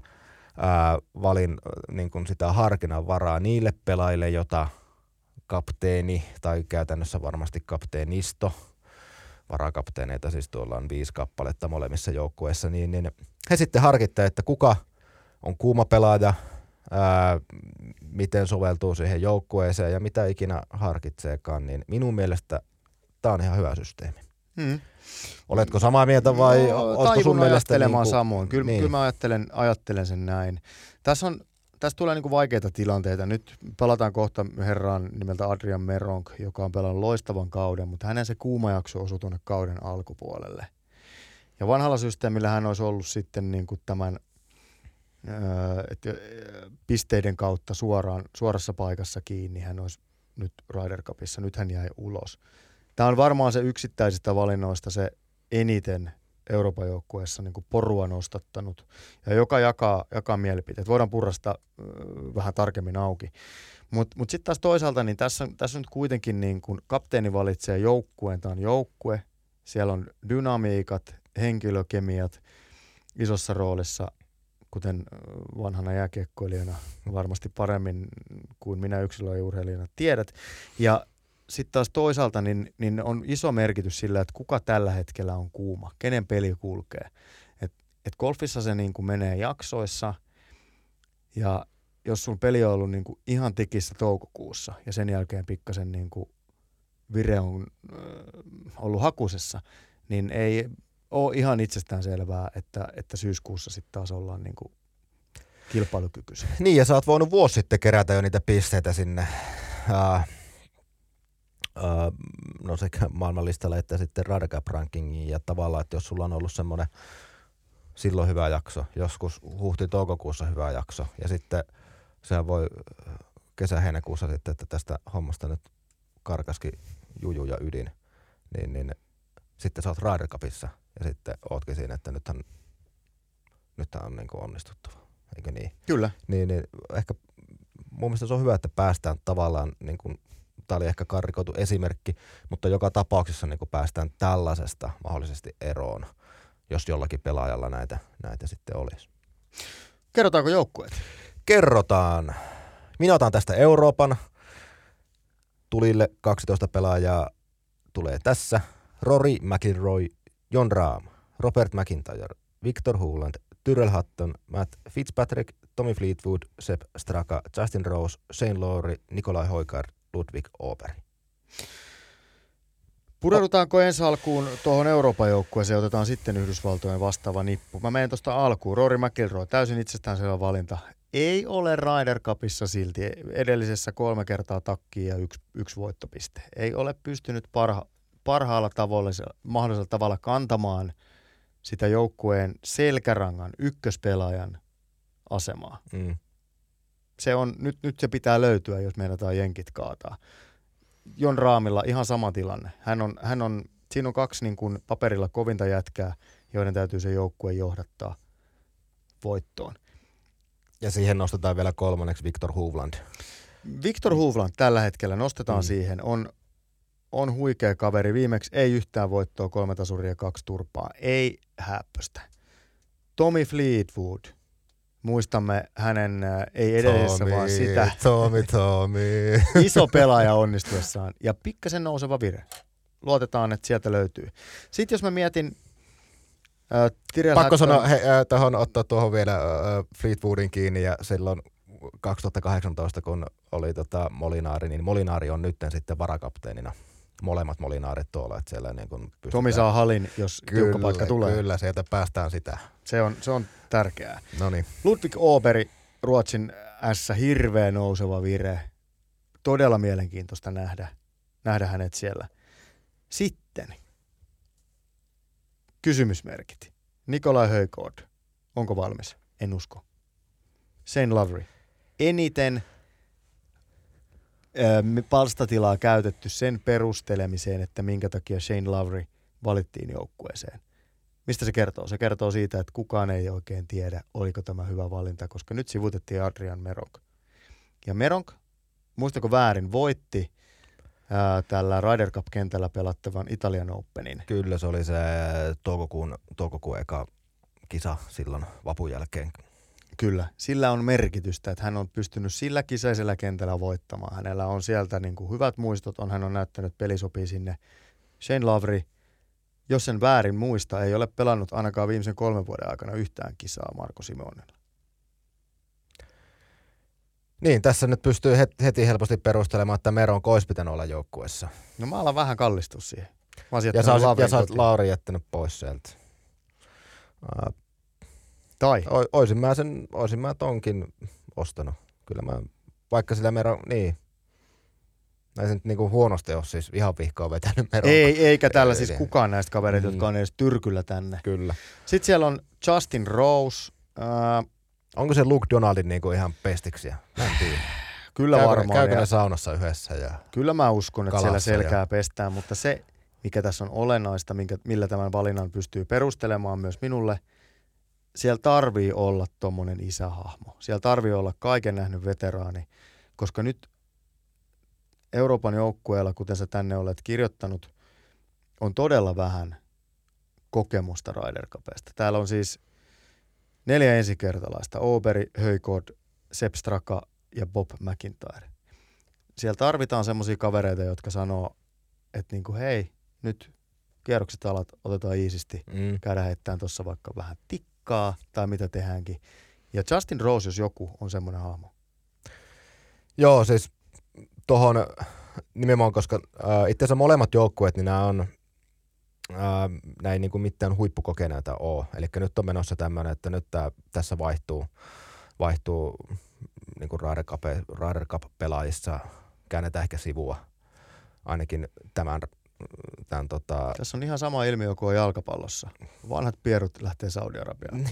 ää, valin niin kuin sitä harkinnan varaa niille pelaajille, jota kapteeni tai käytännössä varmasti kapteenisto, varakapteeneita siis tuolla on viisi kappaletta molemmissa joukkueissa, niin, niin he sitten harkitte, että kuka on kuuma pelaaja, ää, miten soveltuu siihen joukkueeseen ja mitä ikinä harkitseekaan, niin minun mielestä tämä on ihan hyvä systeemi. Hmm. Oletko samaa mieltä vai no, taivun sun mielestä... ajattelemaan niinku- samoin. Kyllä, niin. kyllä mä ajattelen, ajattelen sen näin. Tässä, on, tässä tulee niinku vaikeita tilanteita. Nyt palataan kohta herraan nimeltä Adrian Meronk, joka on pelannut loistavan kauden, mutta hänen se kuuma jakso osui tuonne kauden alkupuolelle. Ja vanhalla systeemillä hän olisi ollut sitten niinku tämän öö, öö, pisteiden kautta suoraan, suorassa paikassa kiinni. Hän olisi nyt Ryder Cupissa. Nyt hän jäi ulos. Tämä on varmaan se yksittäisistä valinnoista se eniten Euroopan joukkueessa niin porua nostattanut ja joka jakaa, jakaa mielipiteet. Voidaan purrasta äh, vähän tarkemmin auki. Mutta mut sitten taas toisaalta, niin tässä, tässä nyt kuitenkin niin kun kapteeni valitsee joukkueen, tämä on joukkue, siellä on dynamiikat, henkilökemiat isossa roolissa, kuten vanhana jääkiekkoilijana varmasti paremmin kuin minä yksilöurheilijana tiedät. Ja sitten taas toisaalta niin, niin on iso merkitys sillä, että kuka tällä hetkellä on kuuma, kenen peli kulkee. Et, et golfissa se niin kuin menee jaksoissa ja jos sun peli on ollut niin kuin ihan tikissä toukokuussa ja sen jälkeen pikkasen niin kuin vire on äh, ollut hakusessa, niin ei ole ihan itsestään selvää, että, että syyskuussa sitten taas ollaan niin kuin kilpailukykyisiä. Niin, ja sä oot voinut vuosi sitten kerätä jo niitä pisteitä sinne. Uh, no sekä maailmanlistalle että sitten Radcap rankingiin ja tavallaan, että jos sulla on ollut semmoinen silloin hyvä jakso, joskus huhti-toukokuussa hyvä jakso ja sitten sehän voi kesä-heinäkuussa sitten, että tästä hommasta nyt karkaski juju ja ydin, niin, niin sitten sä oot Ryder Cupissa ja sitten ootkin siinä, että nythän, nythän on niin kuin onnistuttava, eikö niin? Kyllä. Niin, niin ehkä mun mielestä se on hyvä, että päästään tavallaan, niin kuin, tämä oli ehkä karrikoitu esimerkki, mutta joka tapauksessa niin kuin päästään tällaisesta mahdollisesti eroon, jos jollakin pelaajalla näitä, näitä sitten olisi. Kerrotaanko joukkueet? Kerrotaan. Minä otan tästä Euroopan. Tulille 12 pelaajaa tulee tässä. Rory McIlroy, John Rahm, Robert McIntyre, Victor Huland, Tyrell Hutton, Matt Fitzpatrick, Tommy Fleetwood, Sepp Straka, Justin Rose, Shane Lowry, Nikolai Hoikard, Ludwig Operi. Pureudutaanko ensi alkuun tuohon Euroopan joukkueeseen ja otetaan sitten Yhdysvaltojen vastaava nippu? Mä menen tuosta alkuun. Rory McIlroy, täysin itsestäänselvä valinta. Ei ole Ryder Cupissa silti. Edellisessä kolme kertaa takkiin ja yksi, yksi voittopiste. Ei ole pystynyt parha, parhaalla tavalla, mahdollisella tavalla kantamaan sitä joukkueen selkärangan ykköspelaajan asemaa. Mm. Se on, nyt, nyt se pitää löytyä, jos meinataan jenkit kaataa. Jon Raamilla ihan sama tilanne. Hän on, hän on, siinä on kaksi niin kuin paperilla kovinta jätkää, joiden täytyy se joukkue johdattaa voittoon. Ja siihen nostetaan vielä kolmanneksi Victor Hovland. Victor Hovland tällä hetkellä nostetaan mm. siihen. On, on huikea kaveri. Viimeksi ei yhtään voittoa, kolme tasuria, kaksi turpaa. Ei häppöstä. Tommy Fleetwood. Muistamme hänen, äh, ei edellisessä, Tommy, vaan sitä. Tommy, Tommy. Iso pelaaja onnistuessaan ja pikkasen nouseva vire. Luotetaan, että sieltä löytyy. Sitten jos mä mietin Äh, Pakko sanoa he, äh, tähän ottaa tuohon vielä äh, Fleetwoodin kiinni ja silloin 2018, kun oli tota Molinaari, niin Molinaari on nyt sitten varakapteenina. Molemmat Molinaarit tuolla, että siellä niin kun pystytään... Tomi saa halin, jos kyllä, paikka tulee. Kyllä, sieltä päästään sitä. Se on, se on tärkeää. No niin. Ludwig Oberi, Ruotsin S, hirveä nouseva vire. Todella mielenkiintoista nähdä, nähdä hänet siellä. Sitten Kysymysmerkit. Nikolai Höykord. Onko valmis? En usko. Shane Lavery. Eniten palstatilaa käytetty sen perustelemiseen, että minkä takia Shane Lavery valittiin joukkueeseen. Mistä se kertoo? Se kertoo siitä, että kukaan ei oikein tiedä, oliko tämä hyvä valinta, koska nyt sivutettiin Adrian Meronk. Ja Meronk, muistako väärin, voitti ää, tällä Ryder Cup-kentällä pelattavan Italian Openin. Kyllä, se oli se toukokuun, toukokuun eka kisa silloin vapun jälkeen. Kyllä, sillä on merkitystä, että hän on pystynyt sillä kisäisellä kentällä voittamaan. Hänellä on sieltä niin kuin hyvät muistot, on hän on näyttänyt, että peli sopii sinne. Shane Lavry, jos sen väärin muista, ei ole pelannut ainakaan viimeisen kolmen vuoden aikana yhtään kisaa Marko Simonilla. Niin, tässä nyt pystyy heti helposti perustelemaan, että Meron olisi pitänyt olla joukkueessa. No mä alan vähän kallistua siihen. Mä ja sä, olisit, ja sä oot Lauri jättänyt pois sieltä. Uh, tai? O, oisin mä sen, oisin mä tonkin ostanut. Kyllä mä, vaikka sillä Meron, niin. Ei se nyt niinku huonosti ole siis ihan vihkoa vetänyt Meron. Ei, eikä tällä siis kukaan näistä kavereita, mm. jotka on edes tyrkyllä tänne. Kyllä. Sitten siellä on Justin Rose, uh, Onko se Luke Donaldin niinku ihan pestiksiä? Mä en tiedä. Kyllä käykö varmaan. käykö ne saunassa yhdessä? Ja kyllä mä uskon, että siellä selkää ja... pestään, mutta se mikä tässä on olennaista, minkä, millä tämän valinnan pystyy perustelemaan myös minulle, siellä tarvii olla tuommoinen isähahmo. Siellä tarvii olla kaiken nähnyt veteraani, koska nyt Euroopan joukkueella, kuten sä tänne olet kirjoittanut, on todella vähän kokemusta Ryder Cupista. Täällä on siis neljä ensikertalaista, Oberi, Höykod, Sepp Straka ja Bob McIntyre. Siellä tarvitaan semmoisia kavereita, jotka sanoo, että niinku, hei, nyt kierrokset alat, otetaan iisisti, mm. käydään heittämään tuossa vaikka vähän tikkaa tai mitä tehdäänkin. Ja Justin Rose, jos joku, on semmoinen hahmo. Joo, siis tuohon nimenomaan, koska äh, itse asiassa molemmat joukkueet, niin nämä on äh, näin niin kuin mitään huippukokeneita ole. Eli nyt on menossa tämmöinen, että nyt tää, tässä vaihtuu, vaihtuu niin kuin Ryder Cup-pelaajissa, käännetään ehkä sivua ainakin tämän tämän tota... Tässä on ihan sama ilmiö kuin jalkapallossa. Vanhat pierut lähtee Saudi-Arabiaan.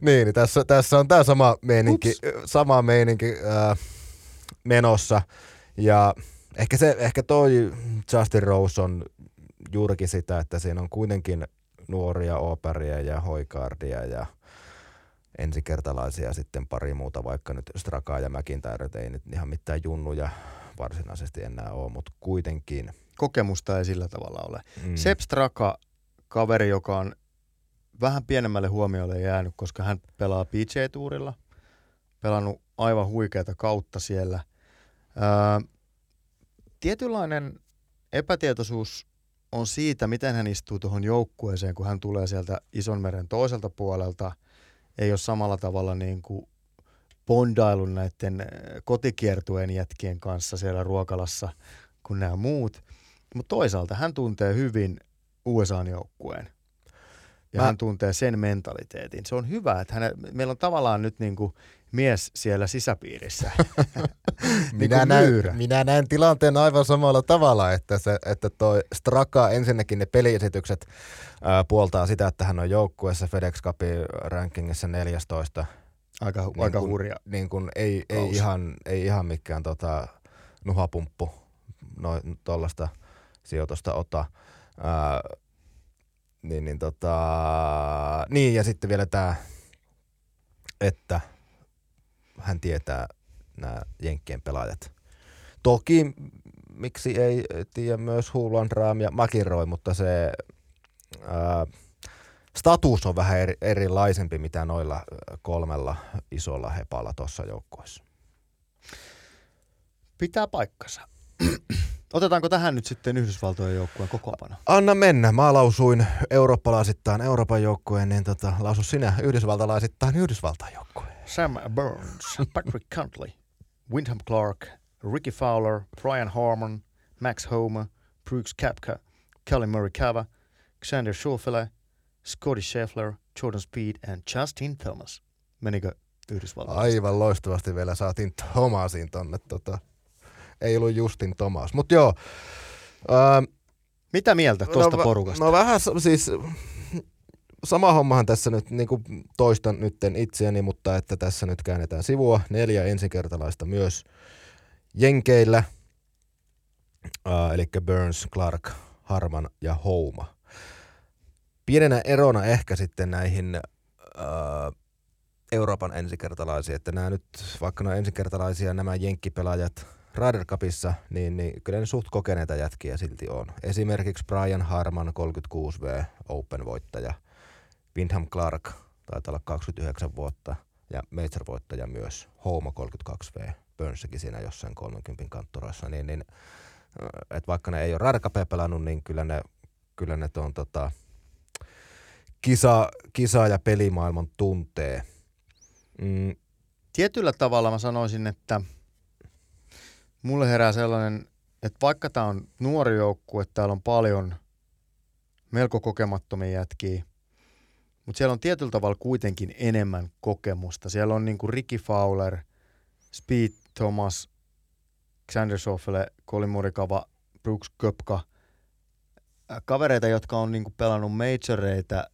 niin, niin tässä, tässä on tämä sama meininki, sama meininki äh, menossa. Ja ehkä, se, ehkä toi Justin Rose on juurikin sitä, että siinä on kuitenkin nuoria operia ja hoikardia ja ensikertalaisia sitten pari muuta, vaikka nyt Strakaa ja McIntyre ei nyt ihan mitään junnuja varsinaisesti enää ole, mutta kuitenkin. Kokemusta ei sillä tavalla ole. Mm. Sepp Straka, kaveri, joka on vähän pienemmälle huomiolle jäänyt, koska hän pelaa PJ-tuurilla, pelannut aivan huikeata kautta siellä. Öö, tietynlainen epätietoisuus on siitä, miten hän istuu tuohon joukkueeseen, kun hän tulee sieltä Isonmeren toiselta puolelta. Ei ole samalla tavalla niin kuin bondailun näiden äh, kotikiertueen jätkien kanssa siellä ruokalassa kuin nämä muut. Mutta toisaalta hän tuntee hyvin USA-joukkueen ja Mä... hän tuntee sen mentaliteetin. Se on hyvä, että häne, meillä on tavallaan nyt niin kuin mies siellä sisäpiirissä. niin minä, näen, minä näen tilanteen aivan samalla tavalla, että, se, että toi Straka ensinnäkin ne peliesitykset ää, puoltaa sitä, että hän on joukkueessa FedEx Cupin rankingissa 14 – Aika, niin aika kun, hurja. Niin kun ei, ei, ihan, ei ihan mikään tota, nuhapumppu tuollaista sijoitusta ota. Ää, niin, niin, tota, niin, ja sitten vielä tämä, että hän tietää nämä Jenkkien pelaajat. Toki miksi ei tiedä myös Huulan Raam ja Makiroi, mutta se ää, status on vähän eri, erilaisempi mitä noilla kolmella isolla hepalla tuossa joukkueessa. Pitää paikkansa. Otetaanko tähän nyt sitten Yhdysvaltojen joukkueen kokoonpano? Anna mennä. Mä lausuin eurooppalaisittain Euroopan joukkueen, niin tota, lausu sinä yhdysvaltalaisittain Yhdysvaltain joukkueen. Sam Burns, Patrick Cantley, Windham Clark, Ricky Fowler, Brian Harmon, Max Homer, Brooks Kapka, Kelly Murray Cava, Xander Schauffele, Scotty Scheffler, Jordan Speed and Justin Thomas. Menikö Yhdysvalloissa? Aivan loistavasti vielä saatiin Thomasin tonne. Tota. Ei ollut Justin Thomas. Mutta joo. Ää, Mitä mieltä tuosta no, porukasta? No vähän siis sama hommahan tässä nyt, niin kuin toistan nytten itseäni, mutta että tässä nyt käännetään sivua. Neljä ensikertalaista myös Jenkeillä, uh, eli Burns, Clark, Harman ja Houma pienenä erona ehkä sitten näihin äh, Euroopan ensikertalaisiin, että nämä nyt, vaikka nämä ensikertalaisia nämä jenkkipelaajat Ryder Cupissa, niin, niin kyllä ne suht kokeneita jätkiä silti on. Esimerkiksi Brian Harman, 36V Open-voittaja, Windham Clark, taitaa olla 29 vuotta, ja Major-voittaja myös, Homo 32V, Burnsikin siinä jossain 30 kanttorassa, niin, niin että vaikka ne ei ole Ryder pelannut, niin kyllä ne, kyllä ne on tota, kisa, kisa- ja pelimaailman tuntee. Mm. Tietyllä tavalla mä sanoisin, että mulle herää sellainen, että vaikka tämä on nuori joukkue, täällä on paljon melko kokemattomia jätkiä, mutta siellä on tietyllä tavalla kuitenkin enemmän kokemusta. Siellä on niinku Ricky Fowler, Speed Thomas, Xander Schoffele, Colin Murikava, Brooks Köpka, kavereita, jotka on niinku pelannut majoreita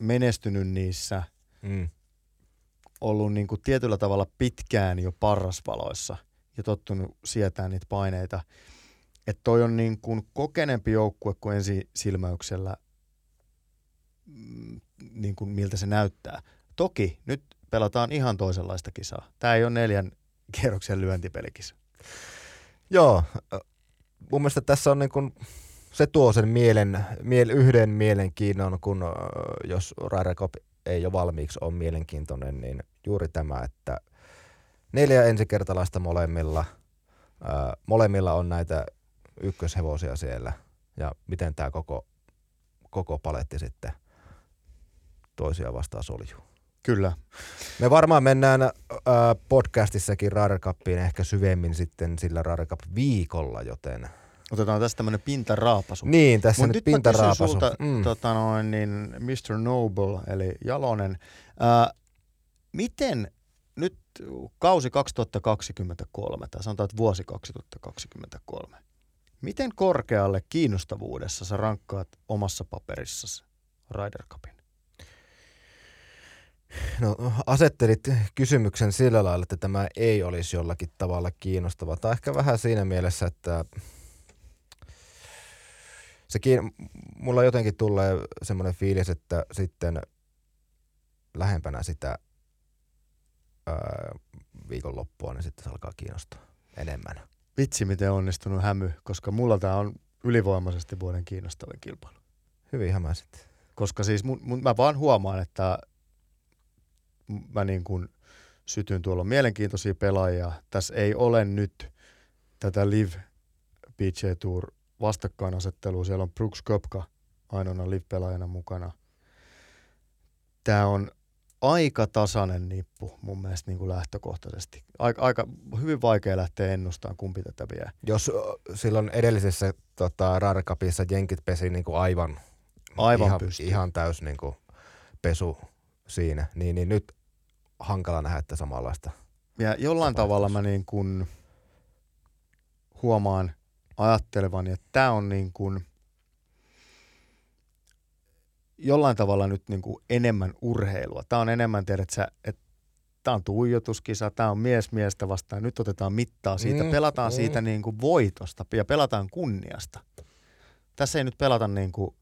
menestynyt niissä, mm. ollut niin kuin tietyllä tavalla pitkään jo parrasvaloissa. ja tottunut sietää niitä paineita. Että toi on niin kuin kokenempi joukkue kuin ensi silmäyksellä, mm, niin kuin miltä se näyttää. Toki nyt pelataan ihan toisenlaista kisaa. Tämä ei ole neljän kierroksen lyöntipelikisa. Joo, mun mielestä tässä on niin kuin, se tuo sen mielen, miel, yhden mielenkiinnon, kun jos Cup ei ole valmiiksi ole mielenkiintoinen, niin juuri tämä, että neljä ensikertalaista molemmilla, ää, molemmilla on näitä ykköshevosia siellä ja miten tämä koko, koko paletti sitten toisia vastaan soljuu. Kyllä. Me varmaan mennään äh, podcastissakin Cupiin ehkä syvemmin sitten sillä Cup viikolla, joten... Otetaan tästä tämmöinen pintaraapasu. Niin, tässä Mut nyt pintaraapasu. Sulta, Mm. tota noin, niin Mr. Noble, eli Jalonen, ää, miten nyt kausi 2023, tai sanotaan, että vuosi 2023, miten korkealle kiinnostavuudessa sä rankkaat omassa paperissasi Ryder Cupin? No, asettelit kysymyksen sillä lailla, että tämä ei olisi jollakin tavalla kiinnostava. Tai ehkä vähän siinä mielessä, että sekin, mulla jotenkin tulee semmoinen fiilis, että sitten lähempänä sitä ää, viikonloppua, niin sitten se alkaa kiinnostaa enemmän. Vitsi, miten onnistunut hämy, koska mulla tämä on ylivoimaisesti vuoden kiinnostavin kilpailu. Hyvin hämäsit. Koska siis mun, mun, mä vaan huomaan, että mä niin kuin sytyn tuolla on mielenkiintoisia pelaajia. Tässä ei ole nyt tätä Live PGA Tour vastakkainasettelua. Siellä on Brooks Kopka ainoana live-pelaajana mukana. Tämä on aika tasainen nippu mun mielestä niin kuin lähtökohtaisesti. Aika, aika hyvin vaikea lähteä ennustamaan, kumpi tätä vie. Jos silloin edellisessä tota, Ryder Cupissa jenkit pesi niin kuin aivan, Aivan ihan, ihan täys niin kuin pesu siinä, niin, niin nyt hankala nähdä, että samanlaista. Ja jollain tavalla mä niin kuin huomaan ajattelevani, että tämä on niin kuin jollain tavalla nyt niin kuin enemmän urheilua. Tämä on enemmän, tiedät sä, että tämä on tuijotuskisa, tämä on mies miestä vastaan. Nyt otetaan mittaa siitä, Mm, pelataan mm. siitä niin kuin voitosta ja pelataan kunniasta. Tässä ei nyt pelata niin kuin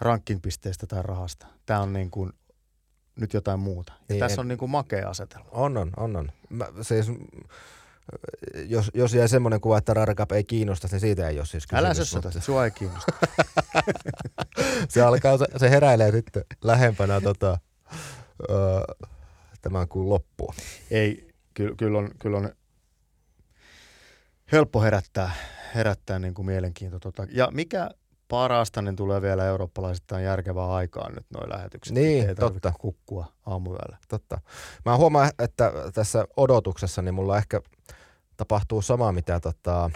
rankingpisteistä tai rahasta. Tämä on niin kuin nyt jotain muuta. Ja Niin, tässä en- on niin kuin makea asetelma. On, on, on. on. Mä, siis, jos, jos jäi semmoinen kuva, että Cup ei kiinnosta, niin siitä ei ole siis kysymys. Älä sössötä, mutta sua ei kiinnosta. Se, alkaa, se, se heräilee sitten lähempänä tota, tämän kuun loppua. Ei, kyllä, kyllä, on, kyllä on helppo herättää, herättää niin kuin mielenkiinto. Tota. Ja mikä parasta, niin tulee vielä eurooppalaisittain järkevää aikaan nyt noin lähetykset. Niin, Ei totta. kukkua aamuyöllä. Totta. Mä huomaan, että tässä odotuksessa niin mulla ehkä tapahtuu sama, mitä tota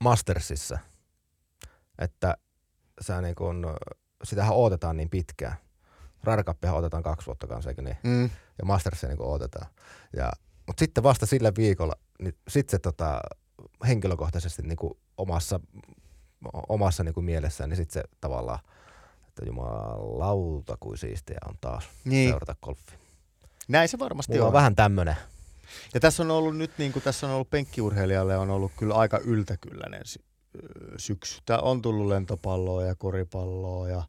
Mastersissa. Että sä niin kun, sitähän odotetaan niin pitkään. Cupia odotetaan kaksi vuotta kanssa, eikö niin? Mm. Ja Mastersia niin odotetaan. Ja, mutta sitten vasta sillä viikolla, niin sitten se tota, henkilökohtaisesti niin kuin omassa, omassa niin kuin mielessään, niin sitten se tavallaan, että jumalauta kuin siistiä on taas Niin, seurata golfia. näin se varmasti Mulla on. on vähän tämmönen. Ja tässä on ollut nyt, niin kuin tässä on ollut penkkiurheilijalle, on ollut kyllä aika yltäkylläinen sy- syksy. Tää on tullut lentopalloa ja koripalloa ja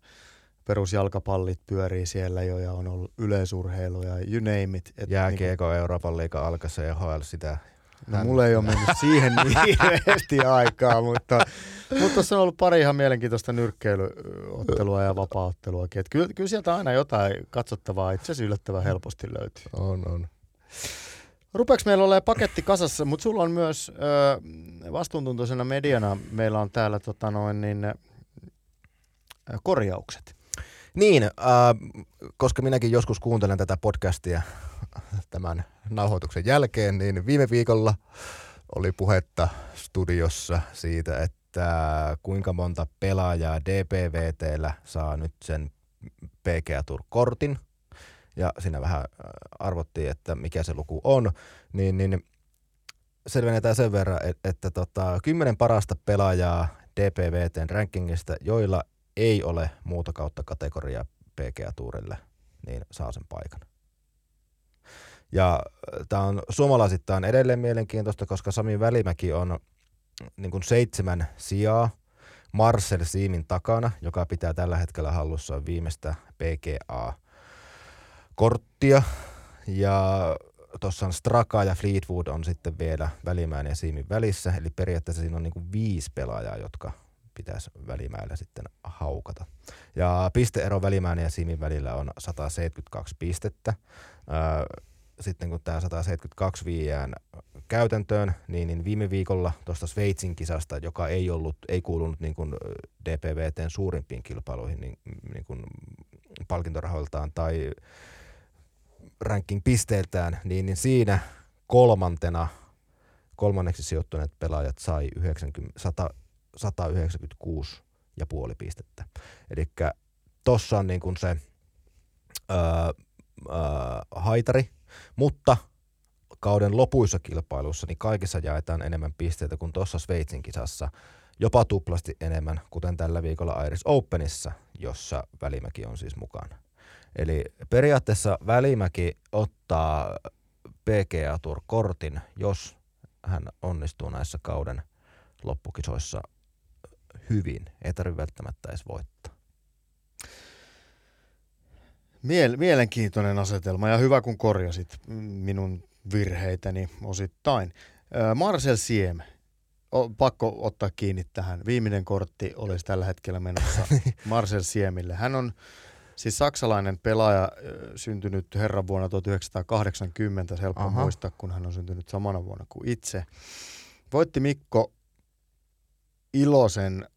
perusjalkapallit pyörii siellä jo ja on ollut yleisurheilu ja you name it. Et Jääkiekko, Euroopan liiga alkaa ja HL sitä. No, mulla ei ole mennyt siihen niin hirveästi aikaa, mutta, mutta tuossa on ollut pari ihan mielenkiintoista nyrkkeilyottelua ja vapaaotteluakin. Et kyllä, kyllä sieltä aina jotain katsottavaa itse asiassa yllättävän helposti löytyy. On, on. Rupeeko meillä olemaan paketti kasassa, mutta sulla on myös ö, vastuuntuntoisena mediana, meillä on täällä tota noin, niin, korjaukset. Niin, äh, koska minäkin joskus kuuntelen tätä podcastia tämän nauhoituksen jälkeen, niin viime viikolla oli puhetta studiossa siitä, että kuinka monta pelaajaa DPVTllä saa nyt sen PGA Tour-kortin. Ja siinä vähän äh, arvottiin, että mikä se luku on. Niin, niin selvennetään sen verran, että, että tota, kymmenen parasta pelaajaa DPVTn rankingista, joilla ei ole muuta kautta kategoriaa PGA Tourille, niin saa sen paikan. Ja tämä on suomalaisittain edelleen mielenkiintoista, koska Sami Välimäki on niin kuin seitsemän sijaa Marcel Siimin takana, joka pitää tällä hetkellä hallussa viimeistä PGA-korttia. Ja tuossa on Straka ja Fleetwood on sitten vielä Välimään ja Siimin välissä, eli periaatteessa siinä on niin kuin viisi pelaajaa, jotka pitäisi Välimäellä sitten haukata. Ja pisteero Välimään ja Siimin välillä on 172 pistettä. Sitten kun tämä 172 viiään käytäntöön, niin, niin viime viikolla tuosta Sveitsin kisasta, joka ei ollut, ei kuulunut niin kuin DPVTn suurimpiin kilpailuihin niin, niin kuin palkintorahoiltaan tai ranking pisteeltään, niin, niin siinä kolmantena kolmanneksi sijoittuneet pelaajat sai 90, 100, 196 ja puoli pistettä. Eli tossa on niin kuin se öö, öö, haitari, mutta kauden lopuissa kilpailuissa niin kaikissa jaetaan enemmän pisteitä kuin tuossa Sveitsin kisassa, jopa tuplasti enemmän, kuten tällä viikolla Iris Openissa, jossa Välimäki on siis mukana. Eli periaatteessa Välimäki ottaa PGA Tour-kortin, jos hän onnistuu näissä kauden loppukisoissa hyvin. Ei tarvitse välttämättä edes voittaa. Miel- mielenkiintoinen asetelma ja hyvä kun korjasit minun virheitäni osittain. Marcel Siem, o, pakko ottaa kiinni tähän. Viimeinen kortti olisi tällä hetkellä menossa Marcel Siemille. Hän on siis saksalainen pelaaja, syntynyt herran vuonna 1980, helppo Aha. muistaa, kun hän on syntynyt samana vuonna kuin itse. Voitti Mikko Ilosen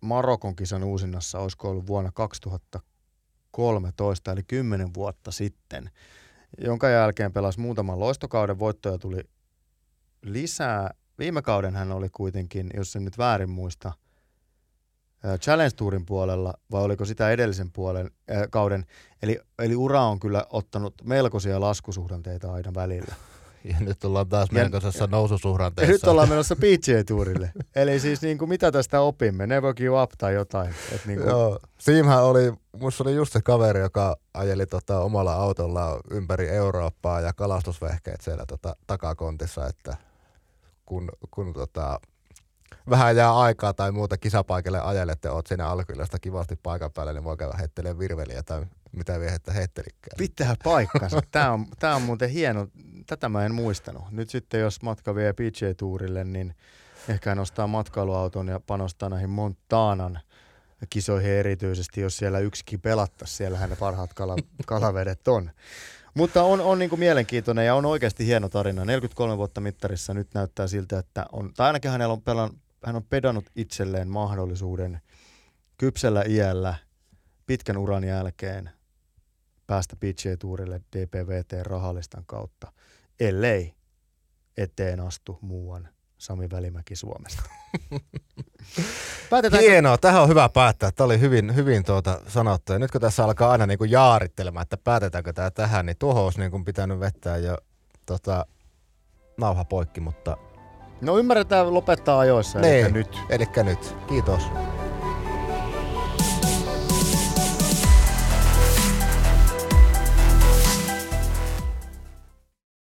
Marokon kisan uusinnassa, olisiko ollut vuonna 2013, eli 10 vuotta sitten, jonka jälkeen pelasi muutaman loistokauden, voittoja tuli lisää. Viime kauden hän oli kuitenkin, jos en nyt väärin muista – Challenge Tourin puolella vai oliko sitä edellisen puolen äh, kauden. Eli, eli ura on kyllä ottanut melkoisia laskusuhdanteita aina välillä. Ja nyt ollaan taas melkoisessa noususuhdanteessa. Ja nyt ollaan menossa PGA Tourille. Eli siis niin kuin, mitä tästä opimme? Never give up tai jotain. Et niin kuin... Joo, Siimhän oli, musta oli just se kaveri, joka ajeli tota, omalla autolla ympäri Eurooppaa ja kalastusvehkeet siellä tota, takakontissa, että kun, kun tota, vähän jää aikaa tai muuta kisapaikalle ajelette, oot siinä alkuillasta kivasti paikan päällä, niin voi käydä heittelemään virveliä tai mitä viehettä heittelikään. Pitää paikkansa. Tämä on, tämä on muuten hieno. Tätä mä en muistanut. Nyt sitten jos matka vie PJ-tuurille, niin ehkä hän ostaa matkailuauton ja panostaa näihin Montanan kisoihin erityisesti, jos siellä yksikin pelattaisi. Siellähän ne parhaat kala, kalavedet on. Mutta on, on niin kuin mielenkiintoinen ja on oikeasti hieno tarina. 43 vuotta mittarissa nyt näyttää siltä, että on, tai ainakin hänellä on pelan, hän on pedannut itselleen mahdollisuuden kypsellä iällä pitkän uran jälkeen päästä PGA-tuurille DPVT-rahalistan kautta, ellei eteen astu muuan Sami Välimäki Suomesta. Hienoa, tähän on hyvä päättää. Tämä oli hyvin, hyvin tuota sanottu. Ja nyt kun tässä alkaa aina niin kuin jaarittelemaan, että päätetäänkö tämä tähän, niin tuohon olisi niin kuin pitänyt vettää jo tota, nauha poikki, mutta No ymmärretään lopettaa ajoissa, niin, eli nyt. Eli nyt. Kiitos.